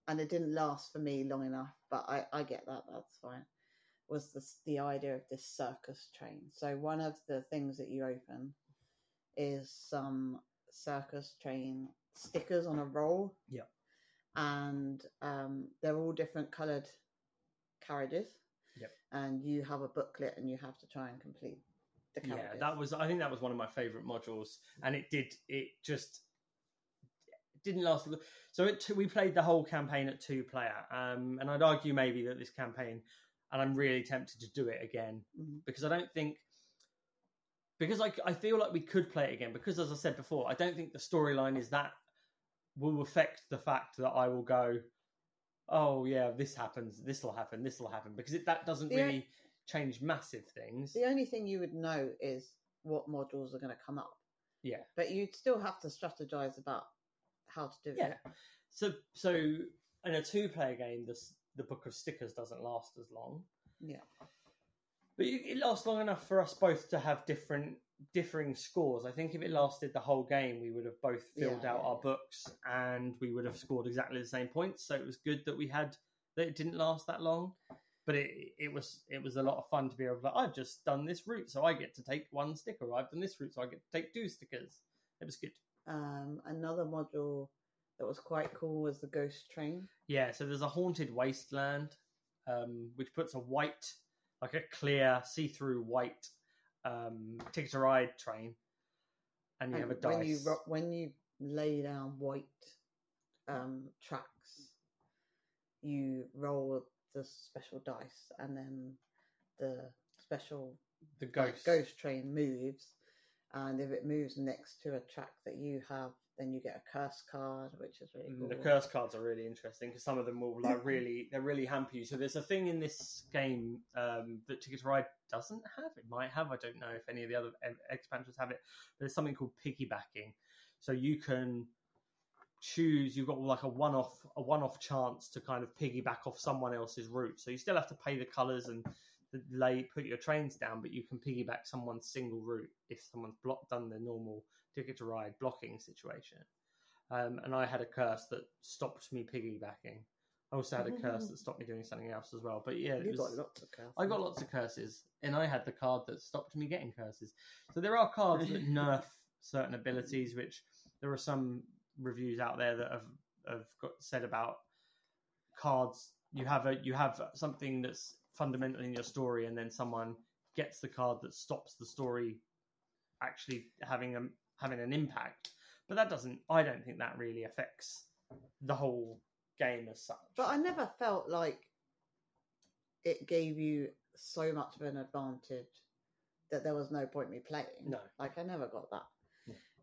and it didn't last for me long enough, but I, I get that. That's fine. Was this, the idea of this circus train? So one of the things that you open is some circus train stickers on a roll. Yep. And um, they're all different coloured carriages. Yep. And you have a booklet, and you have to try and complete the yeah, that was. I think that was one of my favorite modules, and it did. It just didn't last. So it, we played the whole campaign at two player, um, and I'd argue maybe that this campaign, and I'm really tempted to do it again Mhm. because I don't think. Because I, I feel like we could play it again because as I said before I don't think the storyline is that will affect the fact that I will go oh yeah this happens this will happen this will happen because it, that doesn't The o- really change massive things The only thing you would know is what modules are going to come up. Yeah. But you'd still have to strategize about how to do Yeah. it. So, so in a two-player game, the the book of stickers doesn't last as long, Yeah. but it lasts long enough for us both to have different differing scores. I think if it lasted the whole game, we would have both filled Yeah, out yeah, our yeah. books and we would have scored exactly the same points. So it was good that we had that it didn't last that long. But it it was it was a lot of fun to be able to like, I've just done this route, so I get to take one sticker. I've done this route, so I get to take two stickers. It was good. Um, another module that was quite cool was the ghost train. Yeah, so there's a haunted wasteland, um, which puts a white, like a clear, see-through white um, ticket to ride train, and you And have a dice. when you ro- when you lay down white um, tracks, you roll the special dice, and then the special the like, ghost. ghost train moves. And if it moves next to a track that you have, then you get a curse card, which is really Mm, cool. The curse cards are really interesting because some of them will like really they really hamper you. So there's a thing in this game um, that Ticket to Ride doesn't have. It might have. I don't know if any of the other expansions have it. But there's something called piggybacking. So you can choose. You've got like a one-off a one-off chance to kind of piggyback off someone else's route. So you still have to pay the colours and the lay put your trains down, but you can piggyback someone's single route if someone's blocked done their normal Ticket to Ride blocking situation um, and I had a curse that stopped me piggybacking. I also had a curse that stopped me doing something else as well. But yeah, you was, got lots of curses. I got lots of curses, and I had the card that stopped me getting curses. So there are cards that nerf certain abilities, which there are some reviews out there that have have got said about cards. You have a you have something that's fundamental in your story, and then someone gets the card that stops the story actually having a having an impact. But that doesn't. I don't think that really affects the whole game as such. But I never felt like it gave you so much of an advantage that there was no point me playing. no. Like I never got that.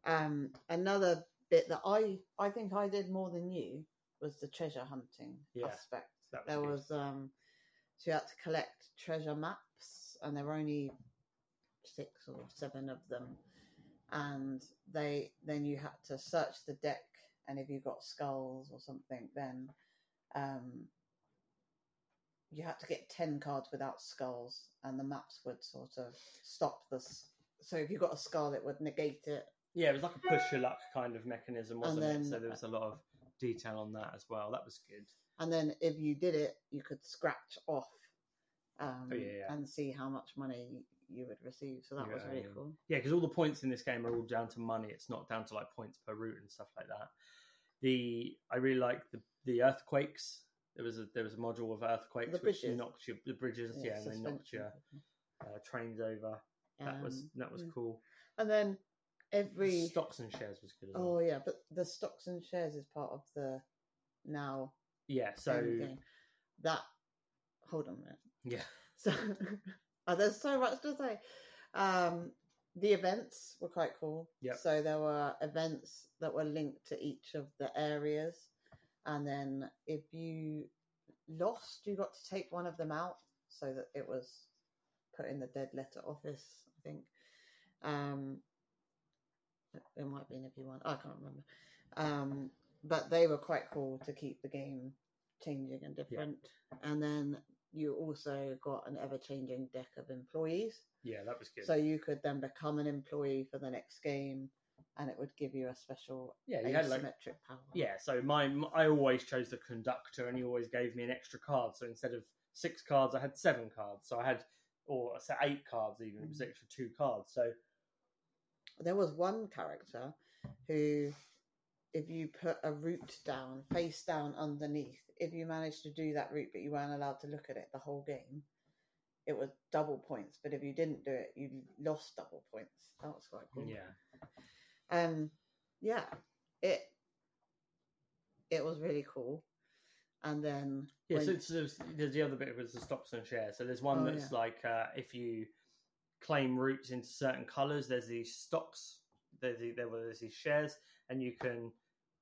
Um, another bit that I I think I did more than you was the treasure hunting Yeah, aspect. was there good. was um, so you had to collect treasure maps, and there were only six or seven of them, and they then you had to search the deck, and if you got skulls or something, then um, you had to get ten cards without skulls, and the maps would sort of stop this. So if you got a skull, it would negate it. Yeah, it was like a push your luck kind of mechanism, wasn't then- it? So there was a lot of detail on that as well. That was good. and then if you did it, you could scratch off um, Oh, yeah, yeah. and see how much money you would receive. So that was really yeah. cool. Yeah, because all the points in this game are all down to money. It's not down to like points per route and stuff like that. The I really like the the earthquakes. There was a there was a module of earthquakes The which bridges. knocked your the bridges, yeah, and they knocked your uh, trains over. That was Um, that was yeah. cool. And then every Stocks and shares was good as well. oh yeah, but the stocks and shares is part of the now yeah, so. That hold on a minute. yeah, So oh, there's so much to say. Um, the events were quite cool. Yep. So there were events that were linked to each of the areas, and then if you lost, you got to take one of them out so that it was put in the dead letter office. I think. Um, it might be in if you want. I can't remember. Um, but they were quite cool to keep the game changing and different. And then you also got an ever changing deck of employees. yeah, that was good. So you could then become an employee for the next game and it would give you a special yeah, you had like asymmetric power. Yeah, so my I always chose the conductor, and he always gave me an extra card. So instead of six cards, I had seven cards. So I had, or I said eight cards even. It was mm. extra two cards. So There was one character who, if you put a route down, face down underneath, if you managed to do that route but you weren't allowed to look at it the whole game, it was double points. But if you didn't do it, you lost double points. That was quite cool. Yeah. Um, yeah, it it was really cool. And then Yeah, when- so there's, there's the other bit was the stocks and shares. So there's one Oh, that's like uh, if you claim routes into certain colours, there's these stocks. There's the, there were these shares, and you can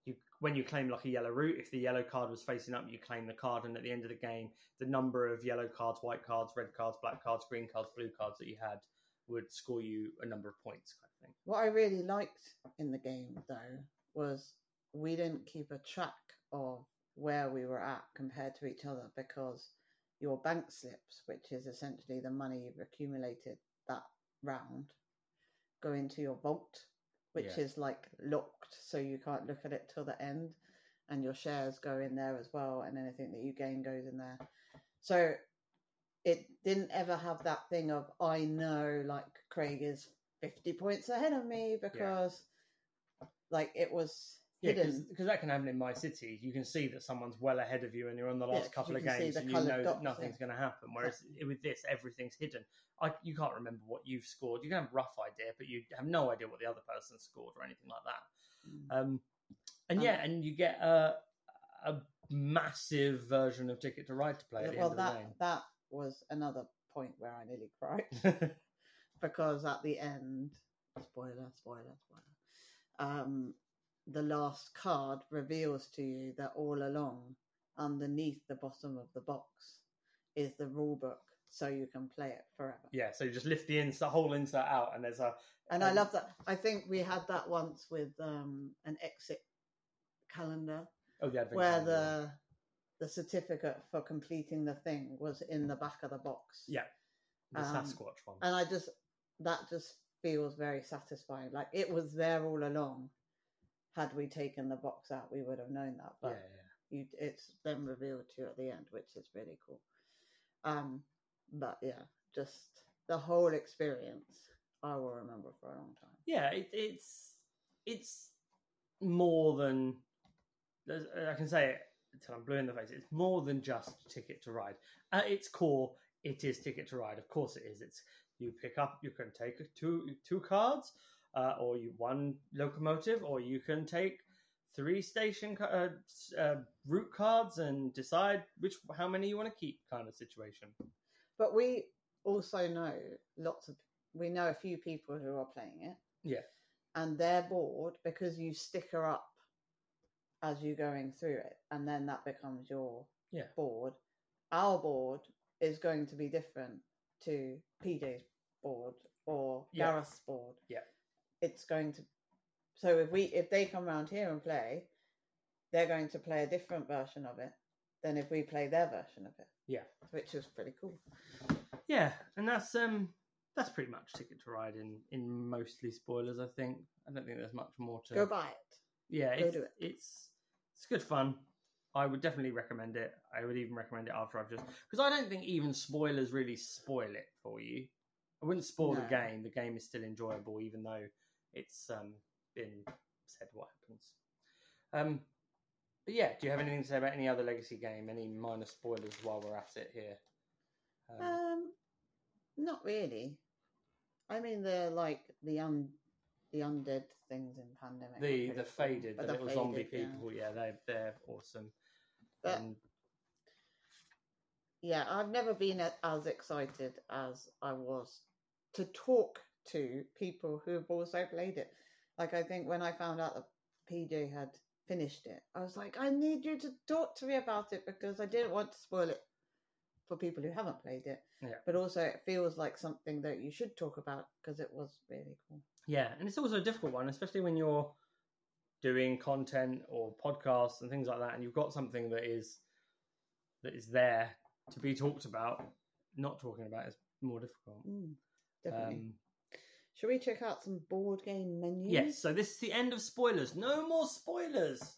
you when you claim like a yellow route, if the yellow card was facing up, you claim the card, and at the end of the game, the number of yellow cards, white cards, red cards, black cards, green cards, blue cards that you had would score you a number of points, kind of thing. What I really liked in the game, though, was we didn't keep a track of where we were at compared to each other because your bank slips, which is essentially the money you've accumulated that round, go into your vault, which Yeah. is like locked, so you can't look at it till the end, and your shares go in there as well, and anything that you gain goes in there. So it didn't ever have that thing of I know like Craig is 50 points ahead of me because like it was Yeah, because that can happen in my city. You can see that someone's well ahead of you, and you're on the Yeah, couple of games, and you know dots, that nothing's yeah. going to happen. Whereas with this, everything's hidden. I, you can't remember what you've scored. You can have a rough idea, but you have no idea what the other person scored or anything like that. Mm. Um, and Um, yeah, and you get a, a massive version of Ticket to Ride to play at the well end that of the that was another point where I nearly cried because at the end spoiler spoiler spoiler um the last card reveals to you that all along underneath the bottom of the box is the rule book so you can play it forever yeah, so you just lift the insert, whole insert out, and there's a and I Um, love that. I think we had that once with um, an exit calendar oh the adventure where calendar. the the certificate for completing the thing was in the back of the box. yeah the um, Sasquatch one. And I just that just feels very satisfying. Like it was there all along. Had we taken the box out, we would have known that. But yeah. you, it's then revealed to you at the end, which is really cool. Um, but yeah, just the whole experience, I will remember for a long time. yeah, it, it's it's more than I can say it until I'm blue in the face. It's more than just Ticket to Ride. At its core, it is Ticket to Ride. Of course, it is. It's you pick up, you can take two two cards, uh, or you one locomotive, or you can take three station uh, uh, route cards and decide which how many you want to keep, kind of situation. But we also know lots of we know a few people who are playing it. Yeah. And they're bored because you sticker up as you're going through it, and then that becomes your Yeah. board. Our board is going to be different to PJ's board or Yeah. Gareth's board. Yeah. It's going to so if we if they come around here and play, they're going to play a different version of it than if we play their version of it. Yeah. Which is pretty cool. Yeah, and that's um that's pretty much Ticket to Ride in in mostly spoilers. I think I don't think there's much more to Go buy it. Yeah, Go it's, do it. it's it's good fun. I would definitely recommend it. I would even recommend it after I've just because I don't think even spoilers really spoil it for you. I wouldn't spoil the game. The game is still enjoyable, even though it's um, been said what happens. Um, but yeah, do you have anything to say about any other legacy game? Any minor spoilers while we're at it here? Um, Um, not really. I mean, the like the un the undead things in pandemic. the the faded, the little zombie faded, yeah. people, yeah, they're they're awesome. But and yeah, I've never been as excited as I was to talk to people who have also played it. Like I think when I found out that PJ had finished it, I was like, I need you to talk to me about it because I didn't want to spoil it for people who haven't played it. Yeah. But also, it feels like something that you should talk about because it was really cool. Yeah, and it's also a difficult one, especially when you're doing content or podcasts and things like that, and you've got something that is that is there to be talked about. Not talking about is more difficult. Mm, definitely. Um, Should we check out some board game menus? yes, so this is the end of spoilers. No more spoilers.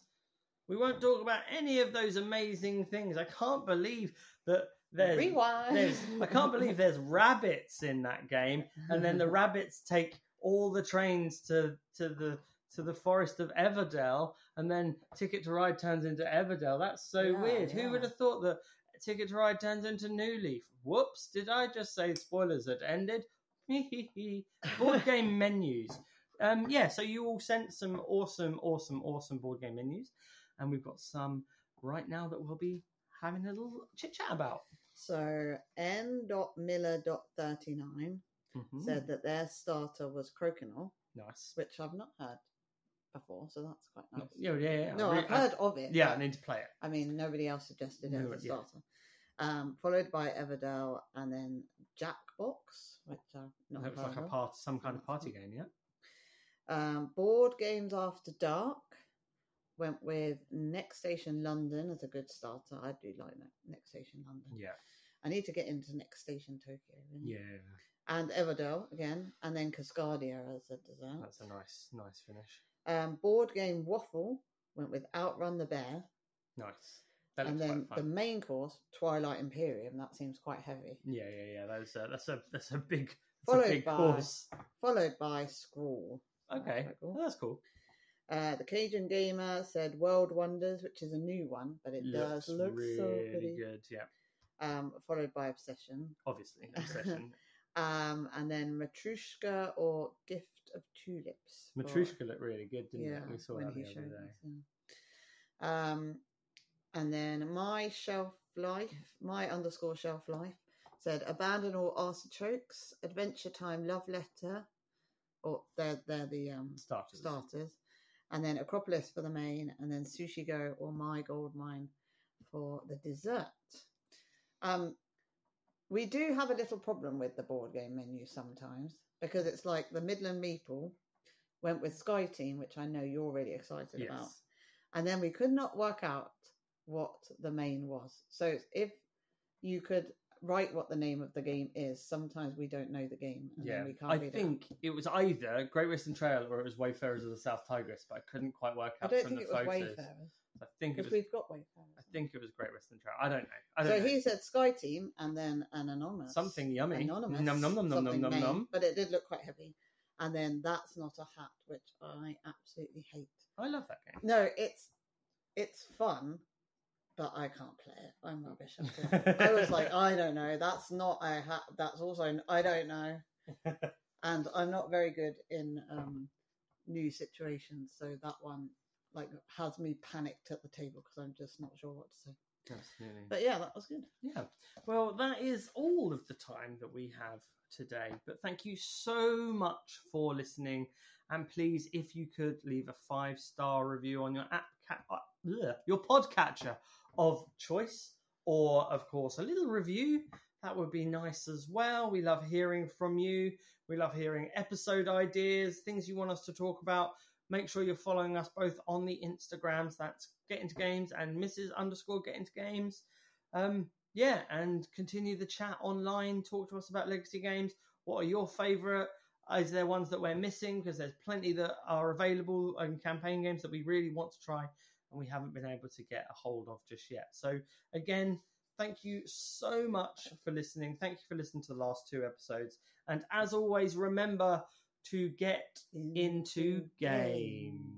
We won't talk about any of those amazing things. I can't believe that there's Rewind. there's I can't believe there's rabbits in that game, and then the rabbits take all the trains to to the to the forest of Everdell, and then Ticket to Ride turns into Everdell. That's so Yeah, weird. Who would have thought that Ticket to Ride turns into New Leaf. Whoops! Did I just say spoilers had ended? board game menus. Um, yeah, so you all sent some awesome, awesome, awesome board game menus, and we've got some right now that we'll be having a little chit chat about. So n.miller.39 Mhm. said that their starter was Crokinole, nice. which I've not heard before, so that's quite nice. Yeah, yeah, yeah. No, I've re- I- heard of it. yeah, I need to play it. I mean, nobody else suggested it No, as a yeah. Um, followed by Everdell and then Jackbox, which I've not Looks heard like a of. part, some kind of party game. Yeah. Um, board games after dark went with Next Station London as a good starter. I do like Ne- Next Station London. Yeah. I need to get into Next Station Tokyo. Really. Yeah. And Everdell again, and then Cascadia as a dessert. That's a nice, nice finish. Um, board game Waffle went with Outrun the Bear, Nice. That and then the main course Twilight Imperium. That seems quite heavy. Yeah, yeah, yeah. That's a, that's a, that's a big, that's Followed a big by- course. Followed by Scrawl. Okay, quite cool. Oh, that's cool. Uh, the Cajun Gamer said World Wonders, which is a new one, but it Looks does look really so pretty. good. Yeah, Um, followed by Obsession. obviously obsession. Um, and then Matrushka or Gift of Tulips. Matrushka looked really good, didn't yeah, it? We saw that the other day. us, yeah. Um, and then my shelf life, my underscore shelf life said abandon all artichokes, Adventure Time, Love Letter, or they're they're the um Starters. starters, and then Acropolis for the main, and then Sushi Go or My Gold Mine for the dessert. Um, we do have a little problem with the board game menu sometimes because it's like the Midland Meeple went with Sky Team, which I know you're really excited about, and then we could not work out what the main was. So if you could write what the name of the game is, sometimes we don't know the game, and Yeah, then we can't I read it think it was either Great Western Trail or it was Wayfarers of the South Tigris, but I couldn't quite work out I don't from think the it was photos. Wayfarers I think it because was. we've got Wayfarers. I think it was Great Western Trail. I don't know. I don't So know. he said Sky Team and then an anonymous. something yummy. Anonymous. Num num num num num num num. But it did look quite heavy. And then that's not a hat, which I absolutely hate. I love that game. No, it's it's fun, but I can't play it. I'm rubbish at it. I was like, I don't know. That's not a hat. That's also I don't know. And I'm not very good in um, new situations, so that one like has me panicked at the table because I'm just not sure what to say. Absolutely. But yeah, that was good. Yeah. Well, that is all of the time that we have today. But thank you so much for listening. And please, if you could leave a five star review on your app, uh, your podcatcher of choice, or of course a little review, that would be nice as well. We love hearing from you. We love hearing episode ideas, things you want us to talk about. Make sure you're following us both on the Instagrams. That's Get Into Games and Mrs. Underscore Get Into Games. Um, yeah, and continue the chat online. Talk to us about legacy games. What are your favourite? Is there ones that we're missing? Because there's plenty that are available and campaign games that we really want to try and we haven't been able to get a hold of just yet. So again, thank you so much for listening. Thank you for listening to the last two episodes. And as always, remember to get into game.